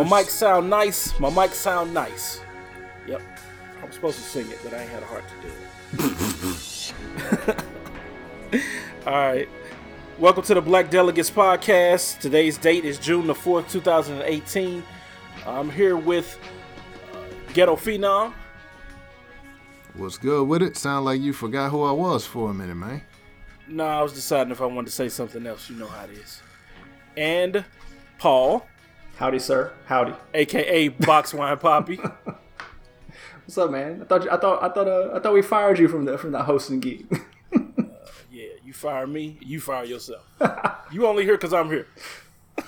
My mic sound nice. My mic sound nice. Yep. I'm supposed to sing it, but I ain't had a heart to do it. All right. Welcome to the Black Delegates Podcast. Today's date is June the 4th, 2018. I'm here with uh, Ghetto Phenom. What's good with it? Sound like you forgot who I was for a minute, man. No, I was deciding if I wanted to say something else. You know how it is. And Paul, Howdy, sir. Howdy. aka Box Wine Poppy. What's up, man? I thought I thought I thought uh, I thought we fired you from the from that hosting gig. Yeah, you fire me, you fire yourself. you only here because I'm here.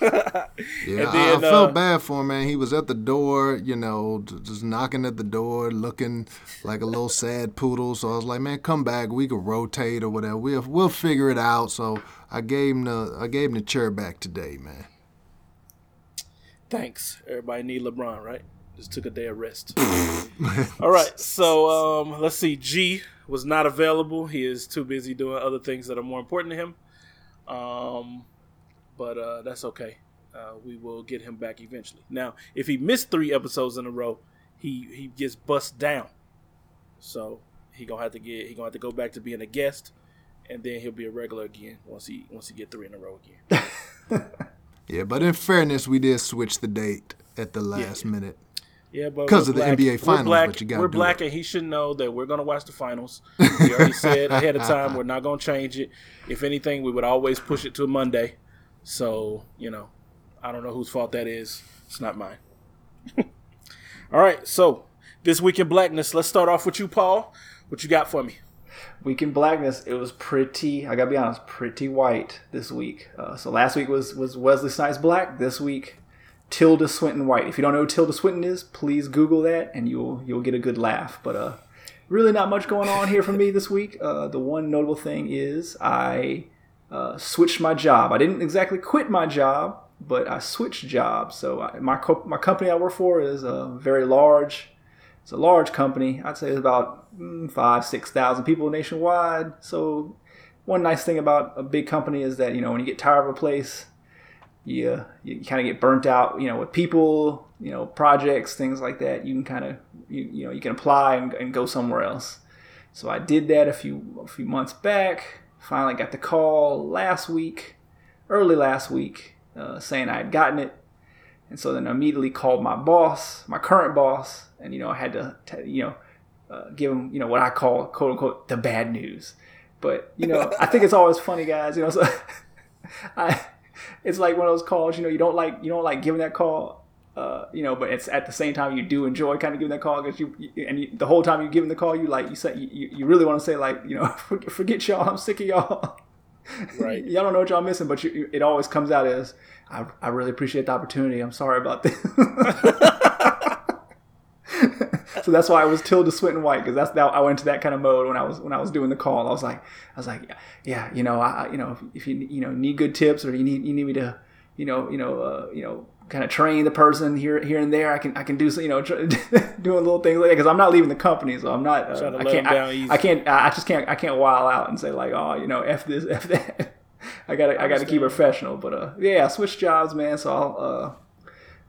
Yeah, And I, then, I felt uh, bad for him, man. He was at the door, you know, just knocking at the door, looking like a little sad poodle. So I was like, man, come back. We could rotate or whatever. We'll we'll figure it out. So I gave him the I gave him the chair back today, man. Thanks. Everybody need LeBron, right? Just took a day of rest. All right, so um, let's see. G was not available. He is too busy doing other things that are more important to him. Um, but uh, that's okay. Uh, we will get him back eventually. Now, if he missed three episodes in a row, he he gets bust down. So he gonna have to get he gonna have to go back to being a guest, and then he'll be a regular again once he once he get three in a row again. Yeah, but in fairness, we did switch the date at the last minute. Yeah, but 'Cause we're of the black. NBA We're finals, black, but you gotta we're black, it. and he should know that we're gonna watch the finals. We already said ahead of time we're not gonna change it. If anything, we would always push it to Monday. So you know, I don't know whose fault that is. It's not mine. All right, so this week in blackness. Let's start off with you, Paul. What you got for me? Week in blackness. It was pretty. I gotta be honest, pretty white this week. Uh, so last week was was Wesley Snipes black. This week, Tilda Swinton white. If you don't know who Tilda Swinton is, please Google that, and you'll you'll get a good laugh. But uh, really not much going on here for me this week. Uh, the one notable thing is I uh, switched my job. I didn't exactly quit my job, but I switched jobs. So I, my co- my company I work for is a very large. It's a large company. I'd say it's about mm, five, six thousand people nationwide. So one nice thing about a big company is that you know when you get tired of a place, you you kind of get burnt out. You know with people, you know projects, things like that. You can kind of you, you know you can apply and, and go somewhere else. So I did that a few a few months back. Finally got the call last week, early last week, uh, saying I had gotten it. And so then I immediately called my boss, my current boss, and you know I had to, t- you know, uh, give him you know what I call quote unquote the bad news. But you know I think it's always funny, guys. You know, so I it's like one of those calls. You know, you don't like you don't like giving that call. Uh, you know, but it's at the same time you do enjoy kind of giving that call because you, you and you, the whole time you're giving the call, you like you say you, you really want to say like you know forget y'all, I'm sick of y'all. Right. y'all don't know what y'all missing, but you, it always comes out as I, I really appreciate the opportunity. I'm sorry about this. so that's why I was Tilda Swinton White because that's that I went into that kind of mode when I was when I was doing the call. I was like I was like yeah yeah you know I you know if, if you you know need good tips or you need you need me to you know you know uh, you know kind of train the person here here and there I can I can do some you know tr- doing little things like that because I'm not leaving the company so I'm not uh, to I can't I. I can't I just can't I can't while out and say like oh you know f this f that I gotta I, gotta keep it professional but uh yeah I switched jobs man so I'll uh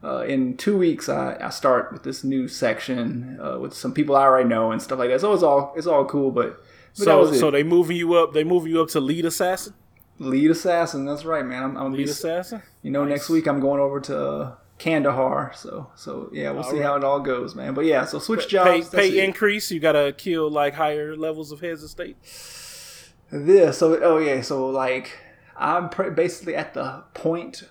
uh, in two weeks, I, I start with this new section uh, with some people I already know and stuff like that. So it's all it's all cool, but, but So so they moving you up. They moving you up to lead assassin. lead assassin. That's right, man. I'm, I'm Lead be, assassin. you know, Nice. next week I'm going over to uh, Kandahar. So so yeah, we'll see right. how it all goes, man. But yeah, so switch jobs. that's pay increase. You gotta kill like higher levels of heads of state. This so oh yeah so like I'm pr- basically at the point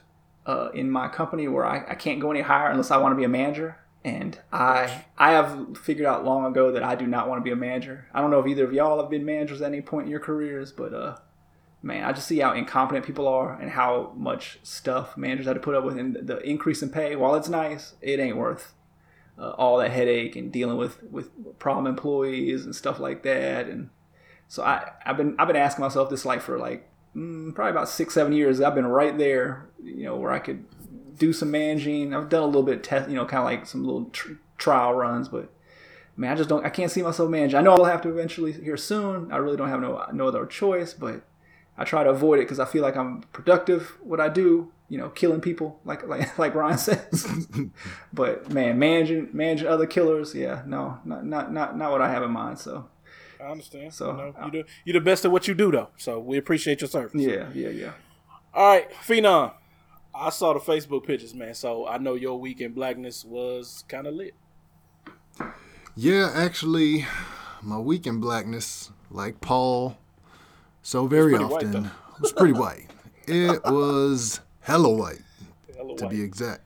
uh, in my company where I, I can't go any higher unless I want to be a manager. And I I have figured out long ago that I do not want to be a manager. I don't know if either of y'all have been managers at any point in your careers, but uh man, I just see how incompetent people are and how much stuff managers had to put up with and the increase in pay. While it's nice, it ain't worth uh, all that headache and dealing with with problem employees and stuff like that. And so I, I've been I've been asking myself this like for like mm, probably about six seven years. I've been right there, you know, where I could do some managing. I've done a little bit of test, you know, kind of like some little tr- trial runs, but man, I just don't. I can't see myself managing. I know I'll have to eventually here soon. I really don't have no no other choice, but I try to avoid it because I feel like I'm productive what I do. you know, killing people like like like Ryan says. but man, managing managing other killers, yeah, no, not not not not what I have in mind. So I understand. So, So you know, uh, you do you're the best at what you do, though. So we appreciate your service. yeah, yeah, yeah. All right, Phenom. I saw the Facebook pictures, man. So I know your weekend blackness was kind of lit. Yeah, actually, my weekend blackness, like Paul, so very pretty white, often, was pretty white. It was hella white, Hella to white. be exact.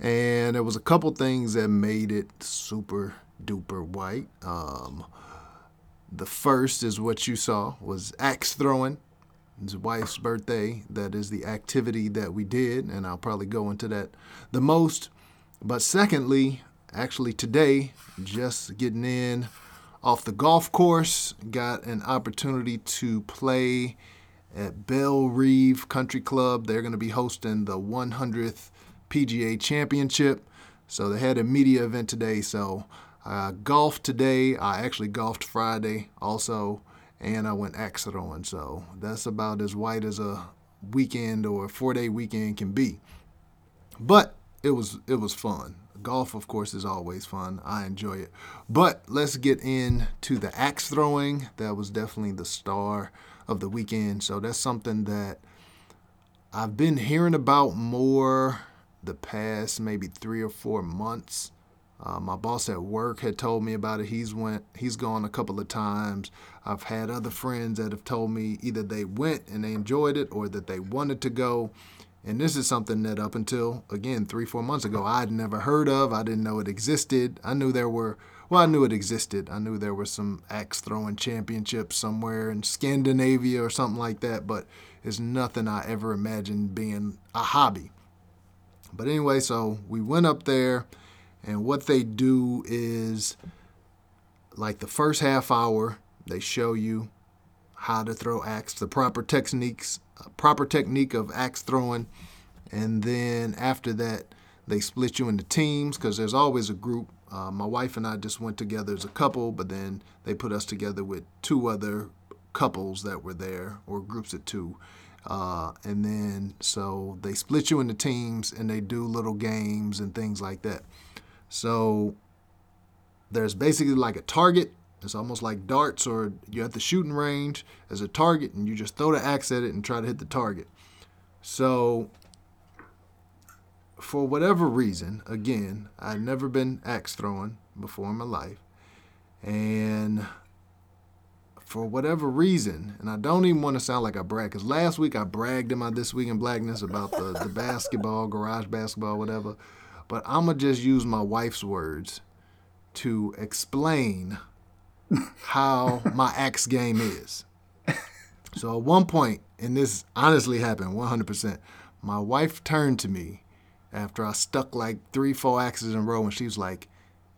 And there was a couple things that made it super duper white. Um, the first is what you saw was axe throwing. His wife's birthday. That is the activity that we did, and I'll probably go into that the most. But secondly, actually today, just getting in off the golf course, got an opportunity to play at Bellerive Country Club. They're going to be hosting the 100th PGA Championship. So they had a media event today. So I golfed today. I actually golfed Friday also, and I went axe throwing. So that's about as white as a weekend or a four day weekend can be. But it was it was fun. Golf, of course, is always fun. I enjoy it. But let's get into the axe throwing. That was definitely the star of the weekend. So that's something that I've been hearing about more the past maybe three or four months. Uh, my boss at work had told me about it. He's went. He's gone a couple of times. I've had other friends that have told me either they went and they enjoyed it or that they wanted to go. And this is something that up until again three four months ago I'd never heard of. I didn't know it existed. I knew there were. Well, I knew it existed. I knew there were some axe throwing championships somewhere in Scandinavia or something like that. But it's nothing I ever imagined being a hobby. But anyway, so we went up there, and what they do is like the first half hour, they show you how to throw axe, the proper techniques, uh, proper technique of axe throwing, and then after that, they split you into teams because there's always a group. Uh, my wife and I just went together as a couple, but then they put us together with two other couples that were there, or groups of two. Uh, and then so they split you into teams and they do little games and things like that. So there's basically like a target. It's almost like darts, or you're at the shooting range as a target, and you just throw the axe at it and try to hit the target. So, for whatever reason, again, I'd never been axe throwing before in my life, and for whatever reason, and I don't even want to sound like I brag, because last week I bragged in my This Week in Blackness about the, the basketball, garage basketball, whatever. But I'm going to just use my wife's words to explain how my axe game is. So at one point, and this honestly happened 100%, my wife turned to me after I stuck like three, four axes in a row, and she was like,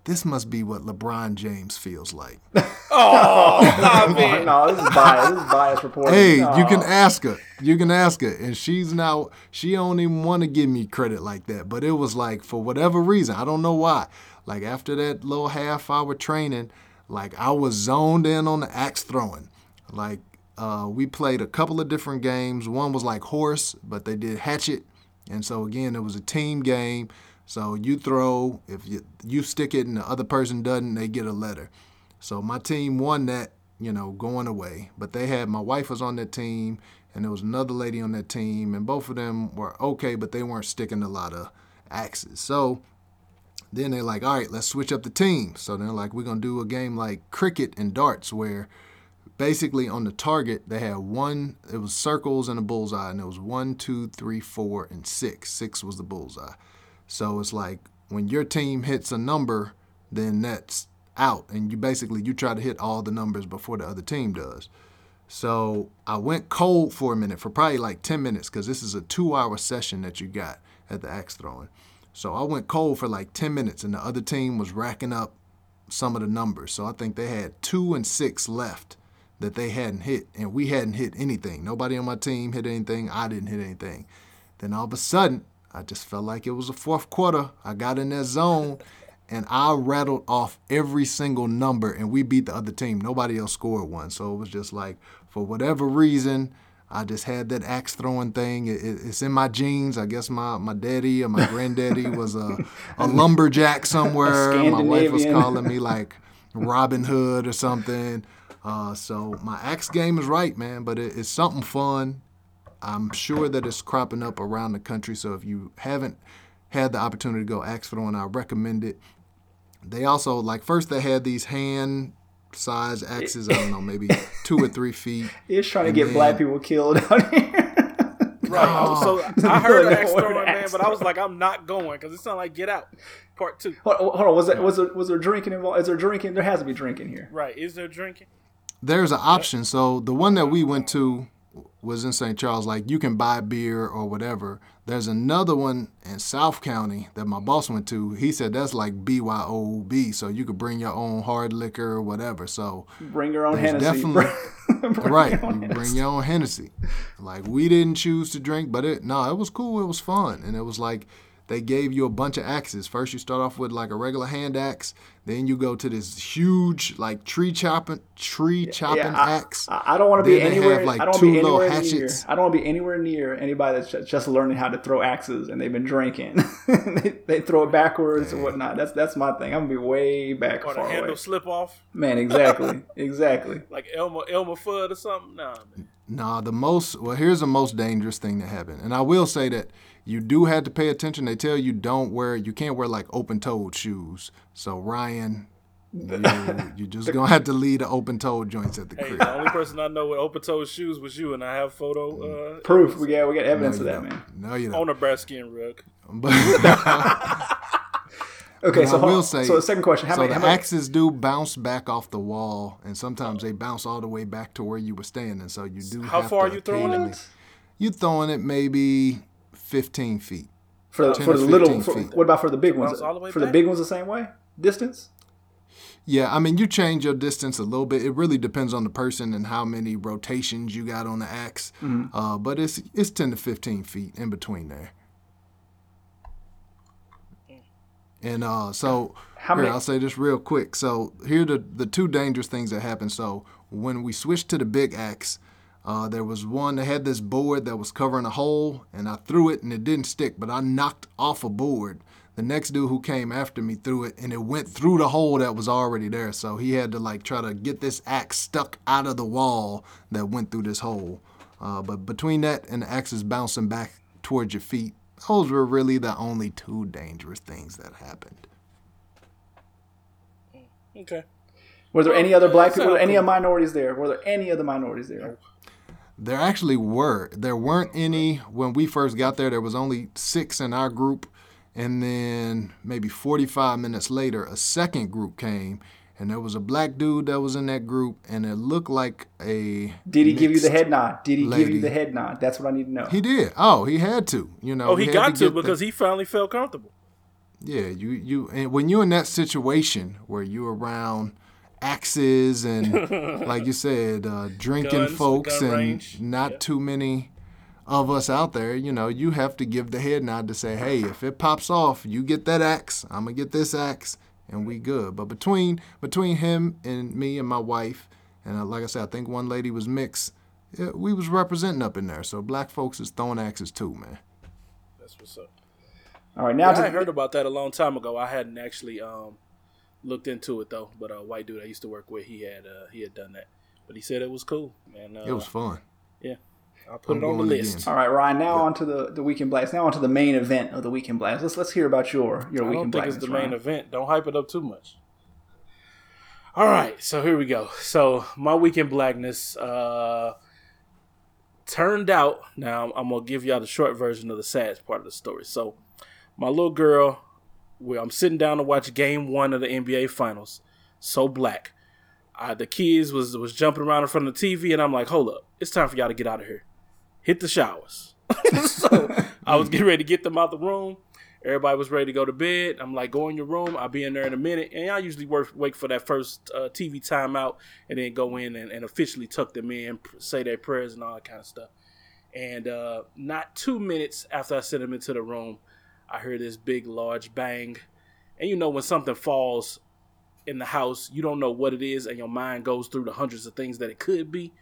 this must be what LeBron James feels like. Oh, stop Oh, it. no, this is bias. This is bias reporting. Hey, No. you can ask her. You can ask her. And she's now, she don't even want to give me credit like that. But it was like, for whatever reason, I don't know why. Like after that little half hour training, like I was zoned in on the axe throwing. Like uh, we played a couple of different games. One was like horse, but they did hatchet. And so again, it was a team game. So you throw, if you, you stick it and the other person doesn't, they get a letter. So my team won that, you know, going away. But they had my wife was on that team, and there was another lady on that team, and both of them were okay, but they weren't sticking a lot of axes. So then they're like, all right, let's switch up the team. So they're like, we're gonna do a game like cricket and darts, where basically on the target they had one. It was circles and a bullseye, and it was one, two, three, four, and six. Six was the bullseye. So it's like when your team hits a number, then that's out, and you basically you try to hit all the numbers before the other team does. So I went cold for a minute, for probably like 10 minutes, because this is a two hour session that you got at the axe throwing. So I went cold for like 10 minutes, and the other team was racking up some of the numbers. So I think they had two and six left that they hadn't hit, and we hadn't hit anything. Nobody on my team hit anything. I didn't hit anything. Then all of a sudden, I just felt like it was a fourth quarter. I got in that zone and I rattled off every single number and we beat the other team. Nobody else scored one. So it was just like, for whatever reason, I just had that axe throwing thing. It, it, it's in my genes. I guess my, my daddy or my granddaddy was a, a lumberjack somewhere. My wife was calling me like Robin Hood or something. Uh, so my axe game is right, man. But it, it's something fun. I'm sure that it's cropping up around the country. So if you haven't had the opportunity to go axe throwing, I recommend it. They also like first they had these hand size axes. I don't know, maybe two or three feet. It's trying to get then- black people killed out here. Right. I Oh. so I heard Like, axe throwing, man, but I was like, I'm not going because it sounded like Get Out, Part Two. hold, hold on, was that was there, was there drinking involved? Is there drinking? There has to be drinking here. Right. Is there drinking? There's an option. So the one that we went to was in St. Charles. Like you can buy beer or whatever. There's another one in South County that my boss went to. He said that's like BYOB, so you could bring your own hard liquor or whatever. So Bring your own Hennessy. definitely- Bring right, your you own bring your own Hennessy. Like we didn't choose to drink, but it no, it was cool. It was fun, and it was like they gave you a bunch of axes. First, you start off with like a regular hand axe. Then you go to this huge like tree chopping tree chopping Yeah, I, axe. I, I don't want to be anywhere. have, like, I don't want two to be little anywhere near. I don't want to be anywhere near anybody that's just learning how to throw axes and they've been drinking. they, they throw it backwards and whatnot. That's that's my thing. I'm gonna be way back Or the far handle away. slip off Man, exactly, exactly. like Elmer Elmer Fudd or something? Nah, man. Nah, the most well, here's the most dangerous thing that happened, and I will say that you do have to pay attention. They tell you don't wear, you can't wear like open-toed shoes. So Ryan, you you just gonna have to leave the open-toed joints at the Hey, the only person I know with open toed shoes was you, and I have photo uh, Proof. We got we got evidence you of that, don't. man. No, you on don't. a brass skin rug. But, Okay, But so I will say- so the second question: How so many? the How many axes do bounce back off the wall, and sometimes they bounce all the way back to where you were standing. So you do. How have far to are you throwing it? occasionally- You throwing it maybe 15 feet. for the, for the little? 15 For, feet. what about for the big ones? The way For the big ones, the same way. Distance. Yeah, I mean, you change your distance a little bit. It really depends on the person and how many rotations you got on the axe. Mm-hmm. Uh, but it's it's 10 to 15 feet in between there. And uh, so How here, many- I'll say this real quick. So here are the, the two dangerous things that happen. So when we switch to the big axe, uh, there was one that had this board that was covering a hole, and I threw it and it didn't stick, but I knocked off a board. The next dude who came after me threw it, and it went through the hole that was already there. So he had to like try to get this axe stuck out of the wall that went through this hole. Uh, but between that and the axes bouncing back towards your feet, those were really the only two dangerous things that happened. Okay. Were there any other black people? Were there any cool. minorities there? Were there any other minorities there? There actually were. There weren't any when we first got there. There was only six in our group, and then maybe 45 minutes later, a second group came, and there was a black dude that was in that group, and it looked like a. Did he give you the head nod? Did he give you the head nod? That's what I need to know. He did. Oh, he had to. You know. Oh, he had got to get the- because he finally felt comfortable. Yeah, you you and when you're in that situation where you're around axes and like you said, uh, drinking Guns, folks gun and range. not Yeah. too many of us out there, you know, you have to give the head nod to say, hey, if it pops off, you get that axe, I'm gonna get this axe, and we good. But between between him and me and my wife, and uh, like I said, I think one lady was mixed. Yeah, we was representing up in there, so black folks is throwing axes too, man. That's what's up. All right, now Yeah, to I heard about that a long time ago. I hadn't actually um, looked into it though. But a white dude I used to work with, he had uh, he had done that. But he said it was cool, and uh, It was fun. yeah. I'll put I'm it on the list. again. all right, Ryan. Now on to the the weekend blast. Now on to the main event of the weekend blast. Let's let's hear about your your I weekend don't think blast. it's the main event. Don't hype it up too much. All right, so here we go. So my weekend blackness uh, turned out. Now I'm gonna give y'all the short version of the sad part of the story. So my little girl, where I'm sitting down to watch Game One of the NBA Finals. So black. The kids was was jumping around in front of the TV, and I'm like, "Hold up, it's time for y'all to get out of here. Hit the showers." so I was getting ready to get them out the room. Everybody was ready to go to bed. I'm like, go in your room. I'll be in there in a minute. And I usually work, wait for that first uh, TV timeout and then go in and, and officially tuck them in, say their prayers and all that kind of stuff. And uh, not two minutes after I sent them into the room, I hear this big, large bang. And you know, when something falls in the house, you don't know what it is, and your mind goes through the hundreds of things that it could be.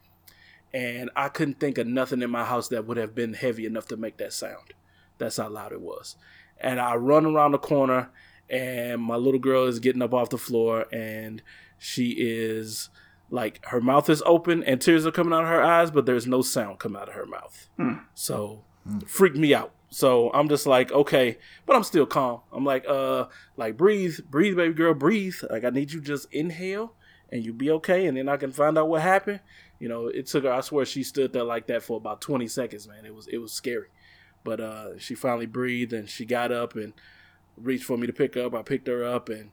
and I couldn't think of nothing in my house that would have been heavy enough to make that sound. That's how loud it was. And I run around the corner, and my little girl is getting up off the floor, and she is like her mouth is open and tears are coming out of her eyes, but there's no sound coming out of her mouth. Hmm. So freaked me out. So I'm just like, okay, but I'm still calm. I'm like, uh, like breathe, breathe, baby girl, breathe. Like I need you just inhale and you be okay, and then I can find out what happened. You know, it took her. I swear she stood there like that for about 20 seconds, man. It was it was scary, but uh, she finally breathed and she got up and reached for me to pick up. I picked her up and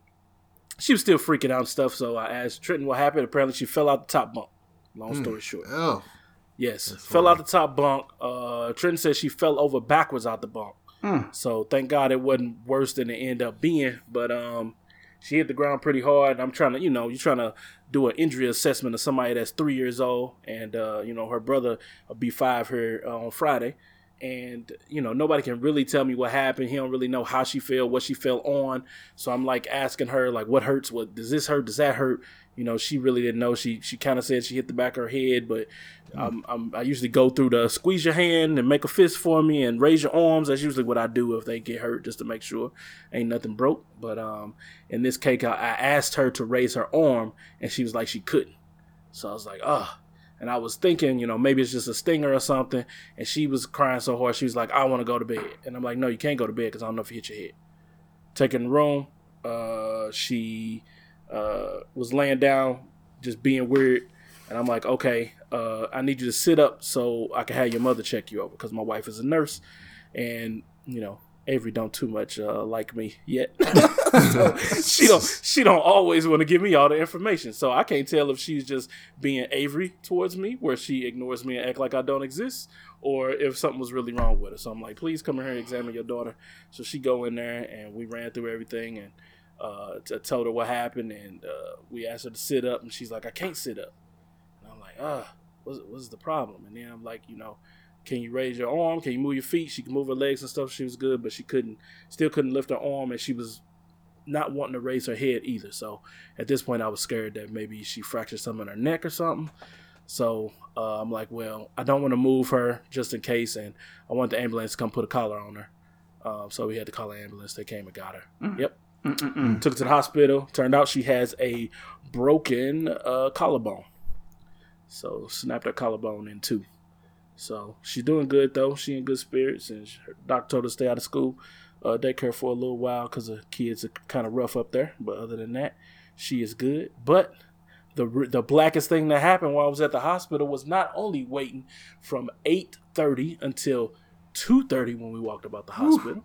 she was still freaking out and stuff. So I asked Trenton what happened. Apparently, she fell out the top bunk. Long story short. Oh, Yes, fell out the top bunk. Uh, Trenton said she fell over backwards out the bunk. So thank God it wasn't worse than it ended up being. But um, she hit the ground pretty hard. I'm trying to, you know, you're trying to do an injury assessment of somebody that's three years old, and uh, you know her brother will be five here uh, on Friday, and you know nobody can really tell me what happened. He don't really know how she fell, what she fell on. So I'm like asking her like, what hurts? What does this hurt? Does that hurt? You know, she really didn't know. She she kind of said she hit the back of her head, but I'm, I usually go through the squeeze your hand and make a fist for me and raise your arms. That's usually what I do if they get hurt, just to make sure ain't nothing broke. But um, in this case, I, I asked her to raise her arm, and she was like she couldn't. So I was like, ah. And I was thinking, you know, maybe it's just a stinger or something. And she was crying so hard, she was like, I want to go to bed. And I'm like, no, you can't go to bed because I don't know if you hit your head. Taking the room, uh, she uh, was laying down, just being weird. And I'm like, okay, uh, I need you to sit up so I can have your mother check you over because my wife is a nurse. And, you know, Avery don't too much uh, like me yet. so she don't she don't always want to give me all the information. So I can't tell if she's just being Avery towards me, where she ignores me and act like I don't exist, or if something was really wrong with her. So I'm like, please come in here and examine your daughter. So she go in there and we ran through everything and uh, t- told her what happened and uh, we asked her to sit up and she's like, I can't sit up. And I'm like, ah, what's, what's the problem? And then I'm like, you know, can you raise your arm? Can you move your feet? She can move her legs and stuff. She was good, but she couldn't, still couldn't lift her arm, and she was not wanting to raise her head either. So at this point, I was scared that maybe she fractured something in her neck or something. So uh, I'm like, well, I don't want to move her just in case, and I want the ambulance to come put a collar on her. Um, so we had to call an ambulance. They came and got her. Yep. Took her to the hospital. Turned out she has a broken uh, collarbone. So snapped her collarbone in two. So she's doing good though. She in good spirits, and her doctor told her to stay out of school, uh, daycare for a little while because the kids are kind of rough up there. But other than that, she is good. But the the blackest thing that happened while I was at the hospital was not only waiting from eight thirty until two thirty when we walked about the hospital.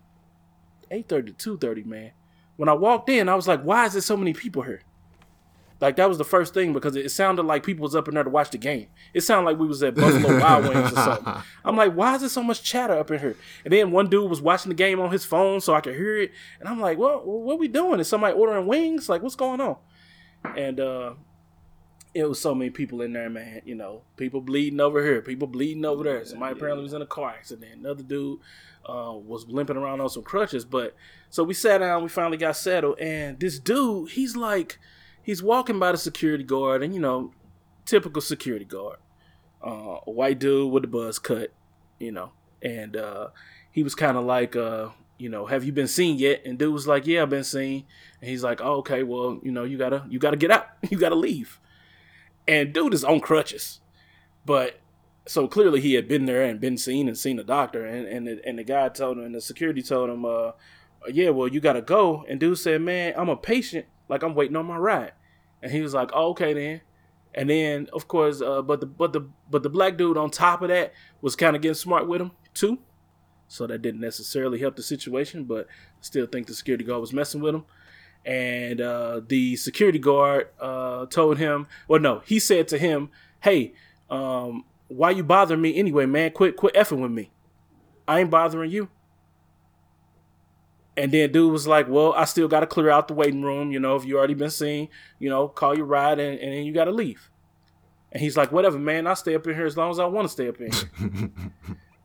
Eight thirty to two thirty, man. When I walked in, I was like, "Why is there so many people here?" Like that was the first thing because it sounded like people was up in there to watch the game. It sounded like we was at Buffalo Wild Wings or something. I'm like, why is there so much chatter up in here? And then one dude was watching the game on his phone so I could hear it, and I'm like, well, what we doing? Is somebody ordering wings? Like, what's going on? And uh, it was so many people in there, man. You know, people bleeding over here, people bleeding over there. Somebody apparently was in a car accident. Another dude uh, was limping around on some crutches. But so we sat down, we finally got settled, and this dude, he's like he's walking by the security guard, and you know, typical security guard, uh, a white dude with a buzz cut, you know, and uh, he was kind of like, uh, you know, have you been seen yet? And dude was like, yeah, I've been seen. And he's like, oh, okay, well, you know, you gotta, you gotta get out, you gotta leave. And dude is on crutches, but so clearly he had been there and been seen and seen a doctor, and and the, and the guy told him, and the security told him, uh, yeah, well, you gotta go. And dude said, man, I'm a patient like I'm waiting on my ride. And he was like, oh, okay then. And then of course, uh, but the but the but the black dude on top of that was kind of getting smart with him too. So that didn't necessarily help the situation, but I still think the security guard was messing with him. And uh, the security guard uh, told him, well, no, he said to him, "Hey, um, why you bothering me anyway, man? Quit quit effing with me. I ain't bothering you." And then dude was like, "Well, I still got to clear out the waiting room. You know, if you already been seen, you know, call your ride and, and then you got to leave." And he's like, "Whatever, man. I'll stay up in here as long as I want to stay up in here."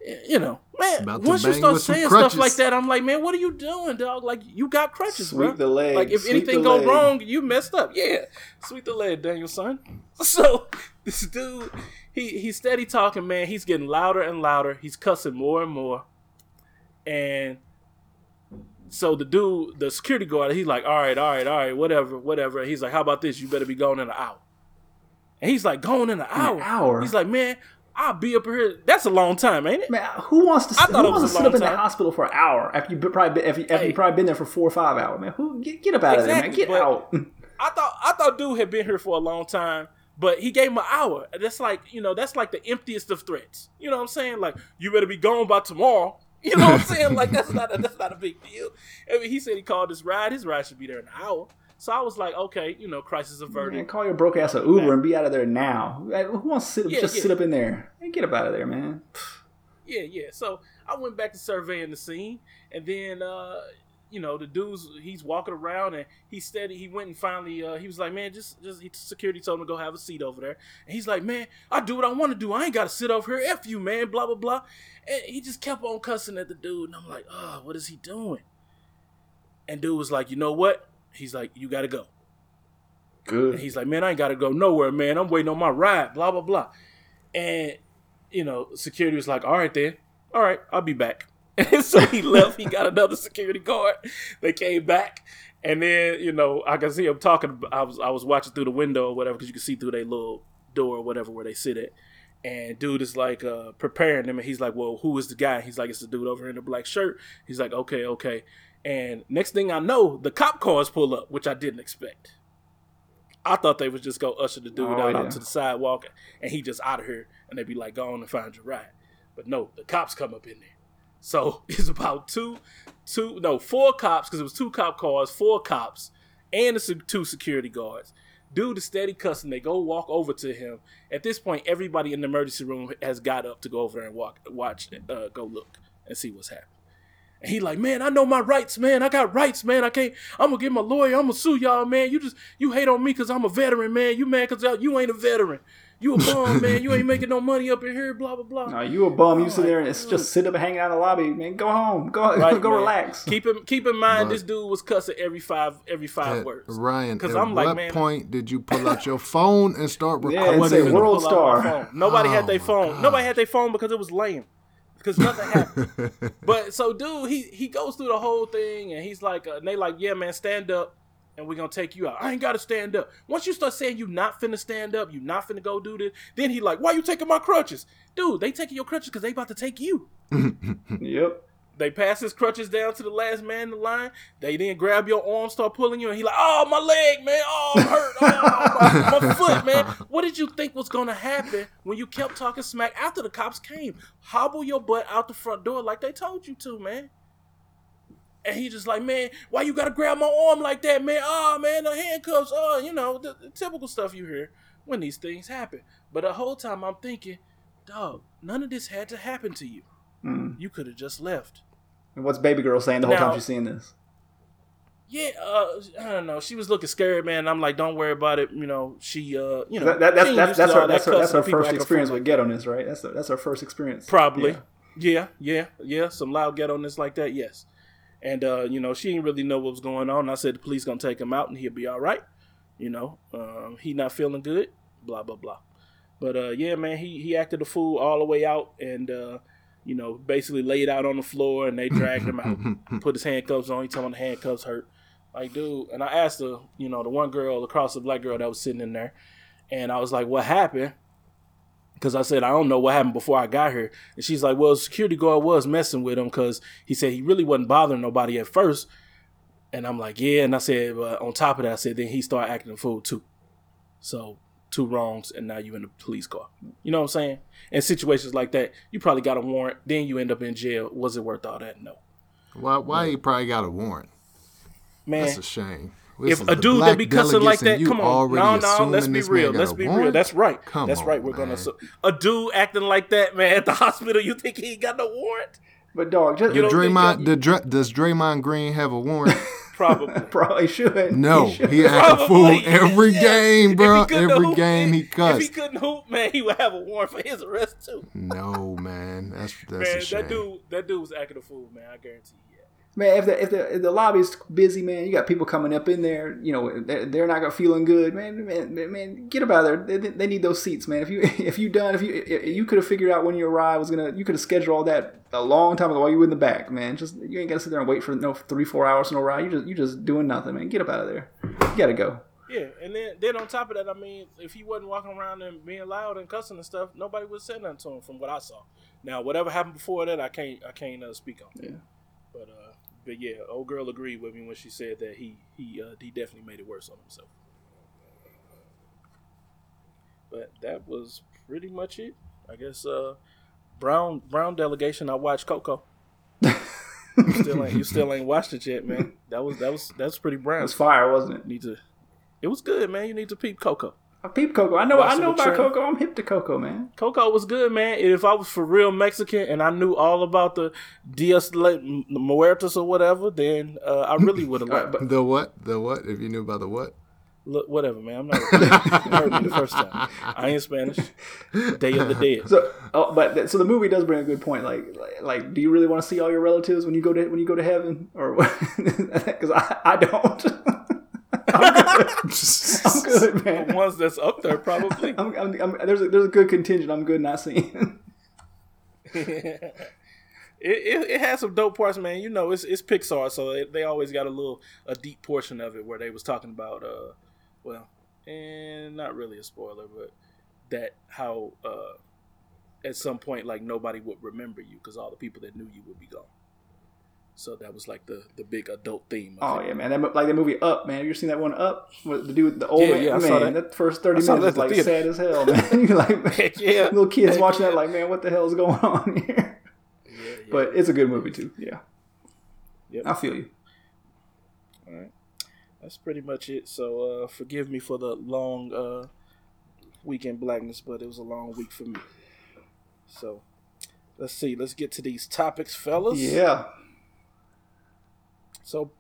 you know, man. About Once you start saying stuff like that, I'm like, man, what are you doing, dog? Like, you got crutches, Sweep bro. the leg, Like, if sweep anything the go leg. wrong, you messed up. Yeah, sweep the leg, Daniel-san. So this dude, he he's steady talking, man. He's getting louder and louder. He's cussing more and more, and so the dude, the security guard, he's like, all right, all right, all right, whatever, whatever. He's like, how about this? You better be going in an hour. And he's like, going in an hour. hour? He's like, man, I'll be up here. That's a long time, ain't it? Man, who wants to? I thought who it was wants to sit up long in the hospital for an hour after you probably been, after, after Hey. you probably been there for four or five hours? Man, who get, get up out of there, man. Get out. I thought I thought dude had been here for a long time, but he gave him an hour. That's like you know that's like the emptiest of threats. You know what I'm saying? Like you better be gone by tomorrow. You know what I'm saying? Like that's not a, that's not a big deal. I mean, he said he called his ride. His ride should be there in an hour. So I was like, okay, you know, crisis Man, averted. call your broke ass a Uber and be out of there now. Like, Who wants to sit, Yeah, just yeah. sit up in there? and get up out of there, man. Yeah, yeah. So I went back to surveying the scene, and then uh, you know the dude's he's walking around and he steady. He went and finally uh, he was like, man, just just he, security told him to go have a seat over there, and he's like, man, I do what I want to do. I ain't got to sit over here. F you, man. Blah blah blah. And he just kept on cussing at the dude, and I'm like, oh, what is he doing? And dude was like, you know what? He's like, you got to go. And Good. he's like, man, I ain't got to go nowhere, man. I'm waiting on my ride, blah, blah, blah. And, you know, security was like, all right, then. All right, I'll be back. And so he left. He got another security guard. They came back. And then, you know, I can see him talking. I was I was watching through the window or whatever because you can see through their little door or whatever where they sit at. And dude is like uh, preparing them. And he's like, well, who is the guy? He's like, it's the dude over here in the black shirt. He's like, okay, okay. And next thing I know, the cop cars pull up, which I didn't expect. I thought they would just go usher the dude Oh, out yeah. onto the sidewalk and he just out of here and they'd be like, go on and find your ride. But no, the cops come up in there. So it's about two, two, no, four cops, because it was two cop cars, four cops, and the two security guards. Dude is steady cussing. They go walk over to him. At this point, everybody in the emergency room has got up to go over there and walk, watch, uh, go look and see what's happening. And he like, man, I know my rights, man. I got rights, man. I can't. I'm gonna get my lawyer. I'm gonna sue y'all, man. You just you hate on me because I'm a veteran, man. You mad because you ain't a veteran. You a bum, man. You ain't making no money up in here. Blah blah blah. No, you a bum. You Oh sit there and it's God. just sit up and hang out in the lobby, man. Go home. Go Right, go man. relax. Keep in keep in mind But- this dude was cussing every five every five At- words. Ryan, 'Cause at I'm like, what man- point did you pull out your phone and start recording? and say, Even "World pull out my star." phone. Nobody had Oh their phone. God. Nobody had their phone because it was lame. Because nothing happened. But so, dude, he he goes through the whole thing, and he's like, uh, and they like, yeah, man, stand up, and we're gonna take you out. I ain't gotta stand up. Once you start saying you not finna stand up, you not finna go do this, then he like, why you taking my crutches, dude? They taking your crutches because they about to take you. Yep. They pass his crutches down to the last man in the line. They then grab your arm, start pulling you, and he like, "Oh, my leg, man! Oh, I'm hurt! Oh, my, my foot, man! What did you think was gonna happen when you kept talking smack after the cops came? Hobble your butt out the front door like they told you to, man." And he just like, "Man, why you gotta grab my arm like that, man? Oh, man, the handcuffs. Oh, you know, the, the typical stuff you hear when these things happen." But the whole time I'm thinking, "Dog, none of this had to happen to you. Mm. You could have just left." And what's baby girl saying the whole Now- time she's seeing this? Yeah, uh, I don't know. She was looking scared, man. I'm like, don't worry about it. You know, she, uh, you know, That, that, that's that's that's her that that's her, that's her first experience with ghetto-ness, right? That's her, that's her first experience. Probably. Yeah. Yeah, yeah, yeah. Some loud ghetto-ness like that, yes. And uh, you know, she didn't really know what was going on. I said the police gonna take him out and he'll be all right. You know, um, he not feeling good. Blah blah blah. But uh, yeah, man, he he acted a fool all the way out, and uh, you know, basically laid out on the floor, and they dragged him out, put his handcuffs on. He told him the handcuffs hurt. Like, dude, and I asked the you know, the one girl across the black girl that was sitting in there, and I was like, what happened? Because I said, I don't know what happened before I got here. And she's like, well, security guard was messing with him because he said he really wasn't bothering nobody at first. And I'm like, yeah. And I said, but on top of that, I said, then he started acting a fool too. So two wrongs, and now you in the police car. You know what I'm saying? In situations like that, you probably got a warrant, then you end up in jail. Was it worth all that? No. Why? Why he probably got a warrant? Man, That's a shame. If a dude that be cussing like that, come on, already no, no, let's be real, let's a be real. That's right, Come that's right. We're gonna man. su- a dude acting like that, man, at the hospital. You think he ain't got no warrant? But dog, just You Did don't think Draymond, that- did does Draymond Green have a warrant? Probably. probably should. No, He should. he act a fool every Yeah. game, bro. Every hoop, game man, he If he couldn't hoop, man, he would have a warrant for his arrest too. No, man, that's that's man, a shame. that dude, that dude was acting a fool, man. I guarantee you. Man, if the if the, if the lobby's busy, man, you got people coming up in there. You know, they're, they're not gonna feeling good, man. Man, man, get up out of there. They, they need those seats, man. If you if you done if you if you could have figured out when your ride was gonna, you could have scheduled all that a long time ago while you were in the back, man. Just you ain't gotta sit there and wait for no three four hours for no ride. You just you just doing nothing, man. Get up out of there. You gotta go. Yeah, and then then on top of that, I mean, if he wasn't walking around and being loud and cussing and stuff, nobody would say nothing to him from what I saw. Now, whatever happened before that, I can't I can't uh, speak on. Yeah. But yeah, old girl agreed with me when she said that he he uh, he definitely made it worse on himself. But that was pretty much it. I guess uh, Brown Brown delegation. I watched Coco. you still ain't you still ain't watched it yet, man. That was that was that's pretty It brown. was fire, wasn't it? Need to. It was good, man. You need to peep Coco. I peep Coco. I know. Watch I know about trailer. Coco. I'm hip to Coco, man. Coco was good, man. If I was for real Mexican and I knew all about the Dias Le- Muertos or whatever, then uh, I really would have liked but The what? The what? If you knew about the what? Look, whatever, man. I'm not. you heard me the first time. I ain't Spanish. Day of the Dead. so, oh, but th- so the movie does bring a good point. Like, like, like do you really want to see all your relatives when you go to when you go to heaven, or because I, I don't. I'm good. I'm good, The ones that's up there, probably. I'm, I'm, I'm, there's a, there's a good contingent. I'm good not seeing. it, it, it has some dope parts, man. You know, it's it's Pixar, so it, they always got a little a deep portion of it where they was talking about, uh, well, and not really a spoiler, but that how uh, at some point like nobody would remember you because all the people that knew you would be gone. So that was like the the big adult theme. Of Oh yeah, man. That like that movie Up, man. Have you seen that one Up? With the dude, the old Yeah, man. yeah, I man, saw that. that. first thirty minutes is like the sad as hell, man. you like Heck yeah. little kids Heck watching yeah. that, like, man, what the hell is going on here? Yeah, yeah. But it's a good movie too. Yeah, Yep. I feel you. All right. That's pretty much it. So uh, forgive me for the long uh, weekend blackness, but it was a long week for me. So let's see. Let's get to these topics, fellas. Yeah. So,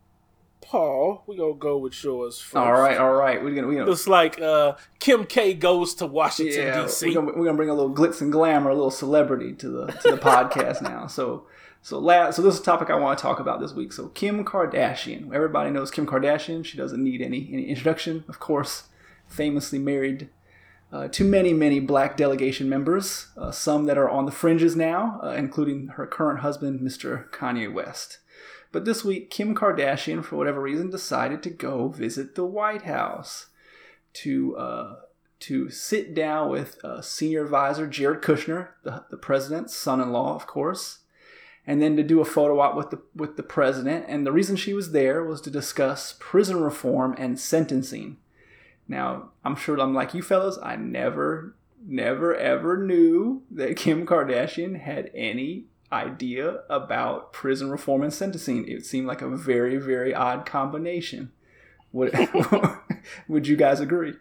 Paul, we gonna go with yours first. All right, all right. We're gonna we gonna Looks like uh, Kim K goes to Washington yeah, D.C. we're gonna, we're gonna bring a little glitz and glamour, a little celebrity to the to the podcast now. So so last so this is a topic I want to talk about this week. So Kim Kardashian, everybody knows Kim Kardashian. She doesn't need any any introduction, of course. Famously married uh, to many many black delegation members, uh, some that are on the fringes now, uh, including her current husband, Mr. Kanye West. But this week, Kim Kardashian, for whatever reason, decided to go visit the White House to uh, to sit down with uh, senior advisor Jared Kushner, the, the president's son-in-law, of course, and then to do a photo op with the with the president. And the reason she was there was to discuss prison reform and sentencing. Now, I'm sure I'm like you fellas. I never, never, ever knew that Kim Kardashian had any idea about prison reform and sentencing. It seemed like a very, very odd combination. Would, would you guys agree?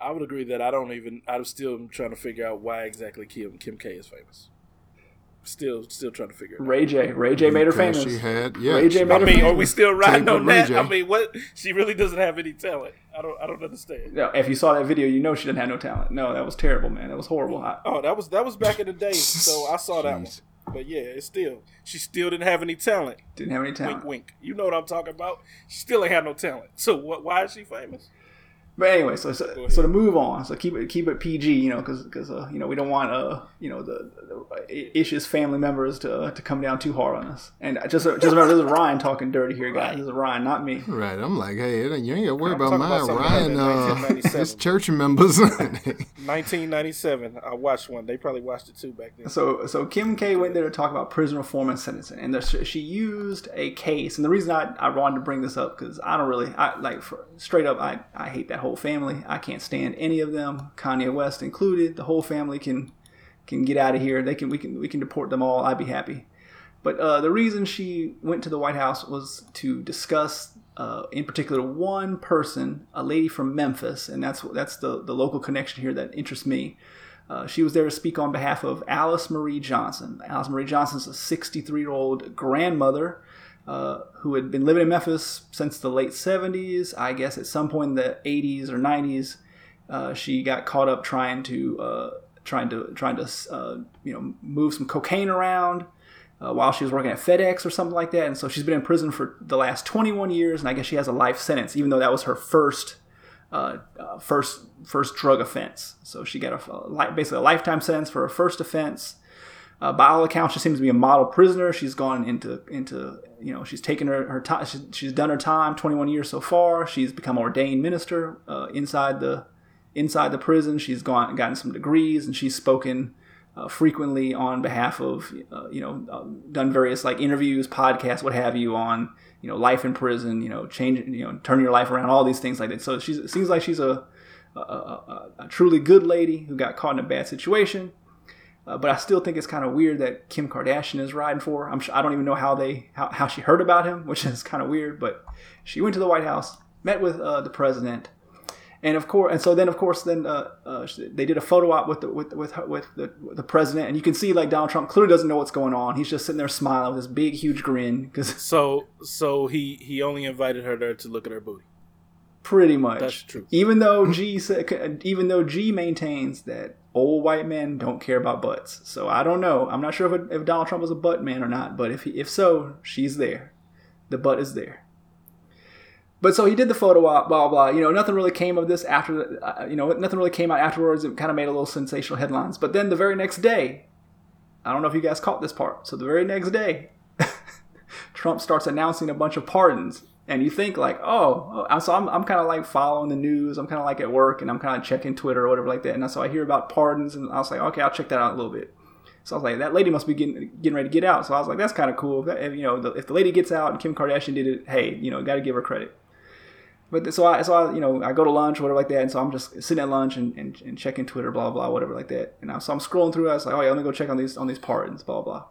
I would agree that I don't even. I'm still trying to figure out why exactly Kim Kim K is famous. Still, still trying to figure it out. Ray J. Ray J made her famous. She had, yeah. Ray J she- made I her mean, are we still riding Take on Ray that? J. I mean, what? She really doesn't have any talent. I don't. I don't understand. No, if you saw that video, you know she didn't have no talent. No, that was terrible, man. That was horrible. I, Oh, that was that was back in the day, so I saw that one. But yeah, it's still she still didn't have any talent. didn't have any talent. Wink, wink. You know what I'm talking about. She still ain't have no talent. So what? Why is she famous? But anyway, so so, so to move on, so keep it keep it PG, you know, because uh, you know we don't want uh you know the, the Ish's family members to to come down too hard on us. And just just remember, this is Ryan talking dirty here, guys. This is Ryan, not me. Right, I'm like, hey, it ain't- you ain't got to worry I'm about talking mine. about Ryan, that happened in uh, 1997. his church members. 1997. I watched one. They probably watched it too back then. So so Kim K went there to talk about prison reform and sentencing, and there, she used a case. And the reason I, I wanted to bring this up because I don't really I like for, straight up I I hate that whole family. I can't stand any of them, Kanye West included. The whole family can can get out of here. They can we can we can deport them all. I'd be happy. But uh, the reason she went to the White House was to discuss, uh, in particular, one person, a lady from Memphis, and that's that's the the local connection here that interests me. Uh, she was there to speak on behalf of Alice Marie Johnson. Alice Marie Johnson's a 63 year old grandmother uh, who had been living in Memphis since the late 70s. I guess at some point in the 80s or 90s, uh, she got caught up trying to uh, trying to trying to uh, you know move some cocaine around. uh, while she was working at FedEx or something like that. And so she's been in prison for the last 21 years, and I guess she has a life sentence, even though that was her first. First first drug offense. So she got a, a basically a lifetime sentence for her first offense. Uh, by all accounts, she seems to be a model prisoner. She's gone into into you know she's taken her her time. She's, done her time, 21 years so far. She's become ordained minister uh, inside the inside the prison. She's gone gotten some degrees, and she's spoken uh, frequently on behalf of uh, you know uh, done various like interviews, podcasts, what have you on you know life in prison, you know change you know turn your life around, all these things like that. So she's it seems like she's a a, a, a truly good lady who got caught in a bad situation. Uh, but I still think it's kind of weird that Kim Kardashian is riding for. I'm sure, I don't even know how they how, how she heard about him, which is kind of weird. But she went to the White House, met with uh, the president, and of course, and so then of course then uh, uh, they did a photo op with the with with with the, with the president, and you can see like Donald Trump clearly doesn't know what's going on. He's just sitting there smiling with this big huge grin because so so he he only invited her there to look at her booty. Pretty much. That's true. Even though G even though G maintains that old white men don't care about butts, so I don't know. I'm not sure if, if Donald Trump was a butt man or not, but if he, if so, she's there. The butt is there. But so he did the photo op, blah blah. You know, nothing really came of this after. Uh, you know, nothing really came out afterwards. It kind of made a little sensational headlines. But then the very next day, I don't know if you guys caught this part. So the very next day, Trump starts announcing a bunch of pardons, and you think like, oh, oh so I'm I'm kind of like following the news. I'm kind of like at work, and I'm kind of checking Twitter or whatever like that. And so I hear about pardons, and I was like, okay, I'll check that out a little bit. So I was like, that lady must be getting getting ready to get out. So I was like, that's kind of cool. If, you know, the, if the lady gets out and Kim Kardashian did it, hey, you know, got to give her credit. But so I, so I, you know, I go to lunch or whatever like that, and so I'm just sitting at lunch and, and, and checking Twitter, blah blah, whatever like that. And I, so I'm scrolling through. I was like, oh yeah, let me go check on these on these pardons, blah blah.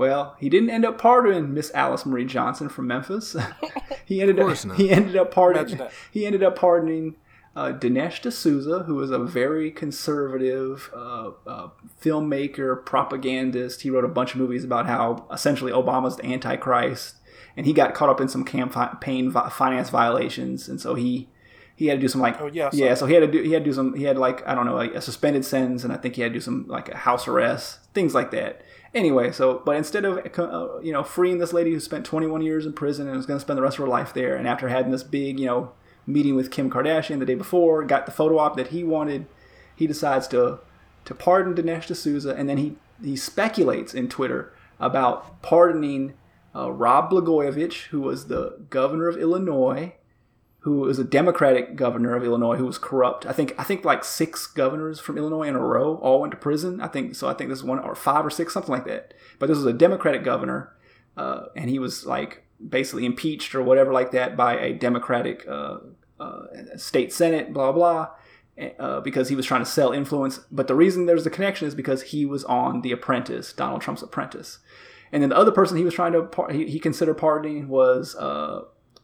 Well, he didn't end up pardoning Miss Alice Marie Johnson from Memphis. he ended up not. he ended up pardoning he ended up pardoning uh, Dinesh D'Souza, who was a very conservative uh, uh, filmmaker, propagandist. He wrote a bunch of movies about how essentially Obama's the Antichrist and he got caught up in some campaign finance violations, and so he he had to do some like oh yeah yeah so he had to do he had to do some he had like I don't know like a suspended sentence, and I think he had to do some like a house arrest things like that. Anyway, so but instead of uh, you know freeing this lady who spent 21 years in prison and was going to spend the rest of her life there, and after having this big you know meeting with Kim Kardashian the day before, got the photo op that he wanted, he decides to to pardon Dinesh D'Souza, and then he he speculates in Twitter about pardoning uh, Rod Blagojevich, who was the governor of Illinois, who was a Democratic governor of Illinois who was corrupt. I think I think like six governors from Illinois in a row all went to prison. I think so. I think this is one or five or six, something like that. But this was a Democratic governor, uh, and he was like basically impeached or whatever like that by a Democratic uh, uh, state senate. Blah blah. Uh, because he was trying to sell influence, but the reason there's a connection is because he was on The Apprentice, Donald Trump's Apprentice. And then the other person he was trying to he, he considered pardoning was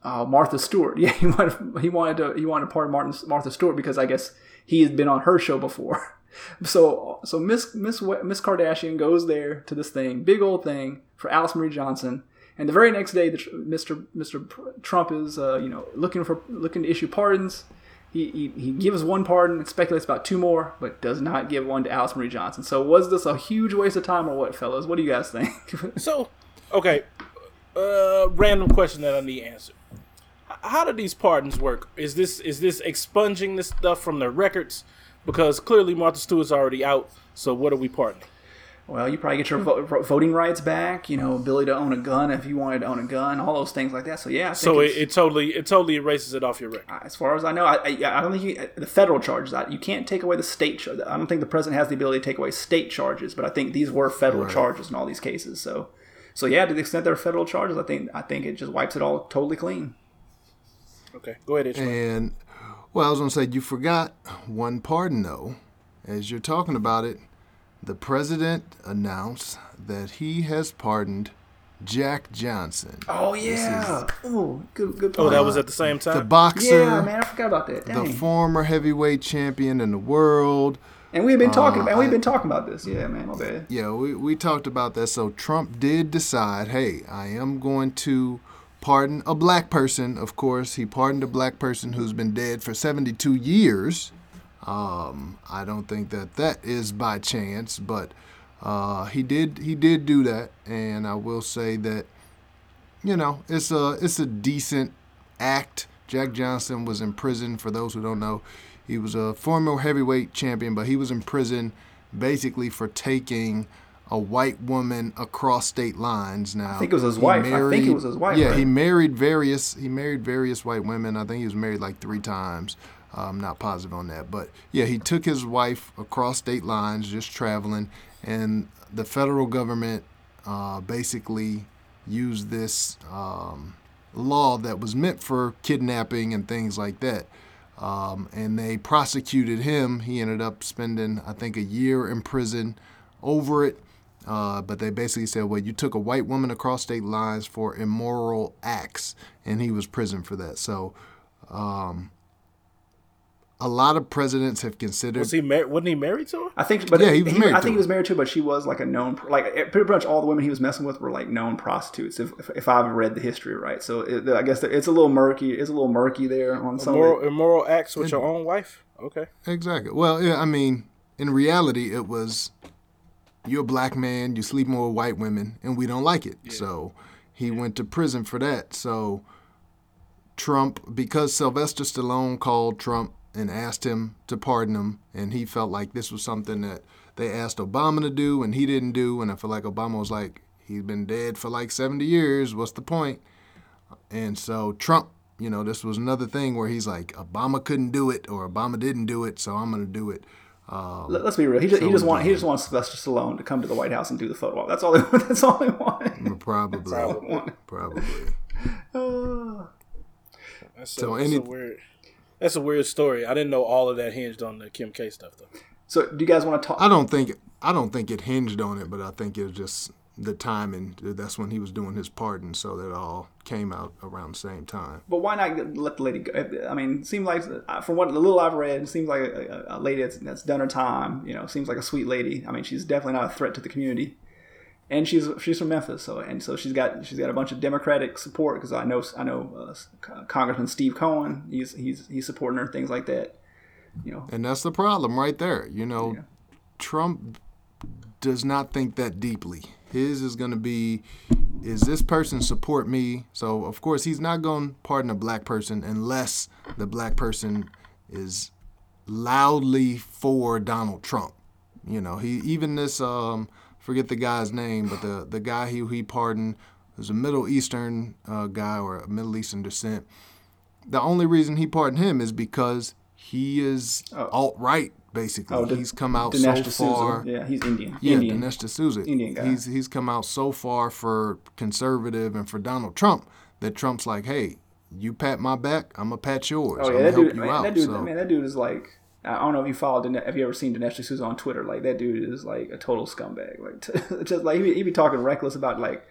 uh, Martha Stewart. Yeah, he wanted he wanted to he wanted to pardon Martin, Martha Stewart because I guess he had been on her show before. So so Miss Miss Miss Kardashian goes there to this thing, big old thing for Alice Marie Johnson. And the very next day, the, Mr. Mr. Trump is uh, you know looking for looking to issue pardons he, he, he gives one pardon and speculates about two more, but does not give one to Alice Marie Johnson. So was this a huge waste of time or what, fellas? What do you guys think? so, okay, uh, random question that I need answered. How do these pardons work? Is this is this expunging this stuff from the records? Because clearly Martha Stewart's already out. So what are we pardoning? well, you probably get your vo- voting rights back. You know, ability to own a gun if you wanted to own a gun, all those things like that. So yeah, so it, it, totally it totally erases it off your record. As far as I know, I, I, I don't think you, the federal charges. You can't take away the state. I don't think the president has the ability to take away state charges, but I think these were federal right. charges in all these cases. So, so yeah, to the extent they're federal charges, I think I think it just wipes it all totally clean. Okay, go ahead. Ishmael. And well, I was gonna say you forgot one pardon though, as you're talking about it the president announced that he has pardoned Jack Johnson. Oh yeah. Oh, good good point. Oh, that was at the same time. The boxer. Yeah, man, I forgot about that. Dang. The former heavyweight champion in the world. And we've been talking uh, about we've been talking about this. Yeah, man, my bad. Yeah, we, we talked about that. So Trump did decide, hey, I am going to pardon a black person. Of course, he pardoned a black person who's been dead for 72 years. Um, I don't think that that is by chance, but uh, he did he did do that, and I will say that you know it's a it's a decent act. Jack Johnson was in prison. For those who don't know, he was a former heavyweight champion, but he was in prison basically for taking a white woman across state lines. Now I think it was his wife. I think it was his wife. Yeah, right? he married various. He married various white women. I think he was married like three times. Uh, I'm not positive on that, but yeah, he took his wife across state lines, just traveling, and the federal government uh, basically used this um, law that was meant for kidnapping and things like that. Um, and they prosecuted him. He ended up spending, I think, a year in prison over it. Uh, but they basically said, well, you took a white woman across state lines for immoral acts, and he was prison for that. So, um, a lot of presidents have considered. Was he married? Wasn't he married to her? I think, but Yeah, he was married I to think he her. was married to, her, but she was like a known, like pretty much all the women he was messing with were like known prostitutes. If if, if I've read the history right, so it, I guess it's a little murky. It's a little murky there on some. of Immoral, immoral acts with your own wife. Okay. Exactly. Well, yeah, I mean, in reality, it was you're a black man, you're sleeping with white women, and we don't like it. So he went to prison for that. So Trump, because Sylvester Stallone called Trump and asked him to pardon him, and he felt like this was something that they asked Obama to do and he didn't do, and I feel like Obama was like, he's been dead for like 70 years. What's the point? And so Trump, you know, this was another thing where he's like, Obama couldn't do it or Obama didn't do it, so I'm going to do it. Um, Let- Let's be real. He just, he just want he just wants Sylvester Stallone to come to the White House and do the photo op. That's all. They, that's all they want. probably, probably. Uh, That's, So a, that's any- a weird. That's a weird story. I didn't know all of that hinged on the Kim K stuff though. so, do you guys want to talk? I don't think I don't think it hinged on it, but I think it just the timing. That's when he was doing his pardon, so that all came out around the same time. But why not let the lady go? I mean, it seems like uh, from what the little I've read, it seems like a, a a lady that's, that's done her time. You know, seems like a sweet lady. I mean, she's definitely not a threat to the community, and she's she's from Memphis. So and so she's got she's got a bunch of Democratic support because I know I know uh, Congressman Steve Cohen. He's he's he's supporting her things like that. You know, And that's the problem right there. You know, Yeah. Trump does not think that deeply. His is going to be, is this person support me? So, of course, he's not going to pardon a black person unless the black person is loudly for Donald Trump. You know, he even this um forget the guy's name, but the the guy who he pardoned was a Middle Eastern uh, guy or a Middle Eastern descent. The only reason he pardoned him is because he is alt right. Basically, Oh, he's come out Dinesh so far. Yeah, he's Indian. Yeah, Indian. Dinesh D'Souza. Indian guy. He's he's come out so far for conservative and for Donald Trump that Trump's like, hey, you pat my back, I'm gonna pat yours. Oh yeah, that dude, man, out. that dude, so, man, that dude is like. I don't know if you followed. Dine- Have you ever seen Dinesh D'Souza on Twitter? Like that dude is like a total scumbag. Like just like he be, he be talking reckless about like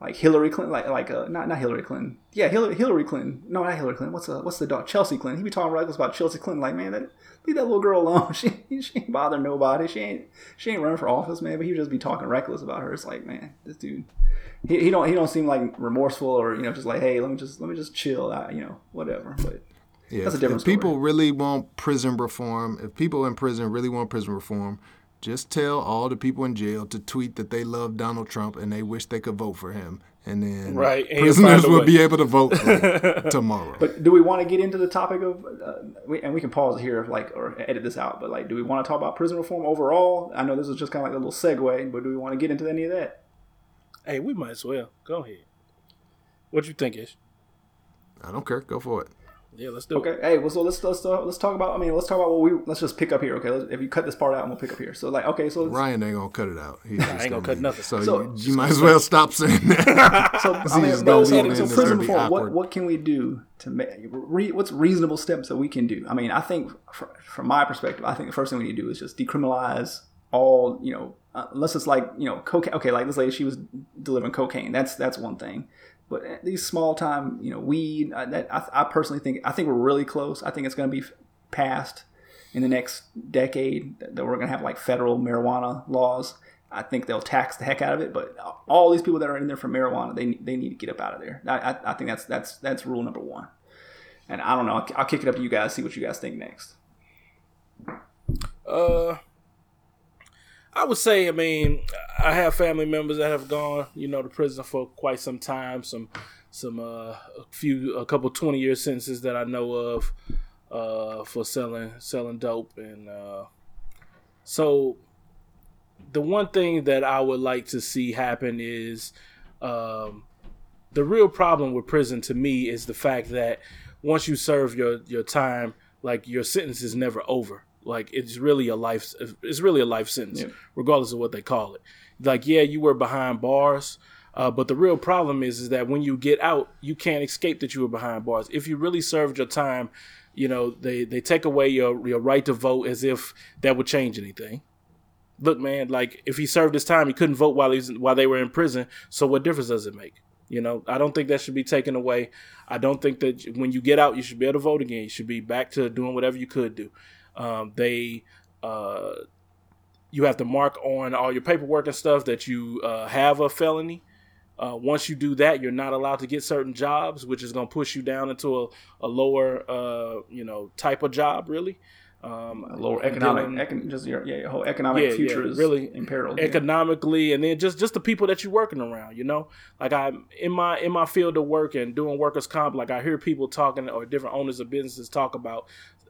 like Hillary Clinton, like like uh, not not Hillary Clinton. Yeah, Hillary Hillary Clinton. No, not Hillary Clinton. What's the what's the dog? Chelsea Clinton. He be talking reckless about Chelsea Clinton. Like man, that, leave that little girl alone. She she ain't bothering nobody. She ain't she ain't running for office, man. But he would just be talking reckless about her. It's like man, this dude. He, he don't he don't seem like remorseful or you know just like hey let me just let me just chill out you know whatever but yeah, that's a if- different if people really want prison reform, if people in prison really want prison reform, just tell all the people in jail to tweet that they love Donald Trump and they wish they could vote for him, and then Right, and prisoners will be able to vote like, tomorrow. But do we want to get into the topic of, uh, we, and we can pause here, like, or edit this out. But like, do we want to talk about prison reform overall? I know this is just kind of like a little segue, but do we want to get into any of that? Hey, we might as well go ahead. What you think, Ish? I don't care. Go for it. Yeah, let's do it. Okay. Hey, well, so let's let's uh, let's talk about. I mean, let's talk about what we. Let's just pick up here. Okay. Let's, if you cut this part out, and we'll pick up here. So like, okay. So let's, Ryan ain't gonna cut it out. He's just ain't gonna cut be- nothing. So, So- you, you might as well stop saying that. so I mean, just no, so, so prison gonna reform. What what can we do to make? Re, what's reasonable steps that we can do? I mean, I think fr- from my perspective, I think the first thing we need to do is just decriminalize all. You know, uh, unless it's like you know cocaine. Okay, like this lady, she was delivering cocaine. That's that's one thing. But these small time, you know, weed. uh, That I, I personally think I think we're really close. I think it's going to be passed in the next decade that we're going to have like federal marijuana laws. I think they'll tax the heck out of it, but all these people that are in there for marijuana, they they need to get up out of there. I, I, I think that's that's that's rule number one. And I don't know. I'll, I'll kick it up to you guys. See what you guys think next. Uh, I would say, I mean, I have family members that have gone, you know, to prison for quite some time. Some, some, uh, a few, a couple twenty year sentences that I know of, uh, for selling selling dope, and uh, so the one thing that I would like to see happen is, um, the real problem with prison to me is the fact that once you serve your your time, like your sentence is never over. Like it's really a life. It's really a life sentence, yeah. regardless of what they call it. Like yeah, you were behind bars, uh, but the real problem is is that when you get out, you can't escape that you were behind bars. If you really served your time, you know they they take away your your right to vote as if that would change anything. Look, man, like if he served his time, he couldn't vote while he's while they were in prison. So what difference does it make? You know, I don't think that should be taken away. I don't think that when you get out, you should be able to vote again. You should be back to doing whatever you could do. Um, they, uh, you have to mark on all your paperwork and stuff that you uh, have a felony. Uh, once you do that, you're not allowed to get certain jobs, which is going to push you down into a, a lower, uh, you know, type of job, really. Um, lower economic, econ, just your, yeah, your whole economic yeah, future yeah, is really imperiled economically, yeah. and then just just the people that you're working around. You know, like I in my in my field of work and doing workers comp, like I hear people talking or different owners of businesses talk about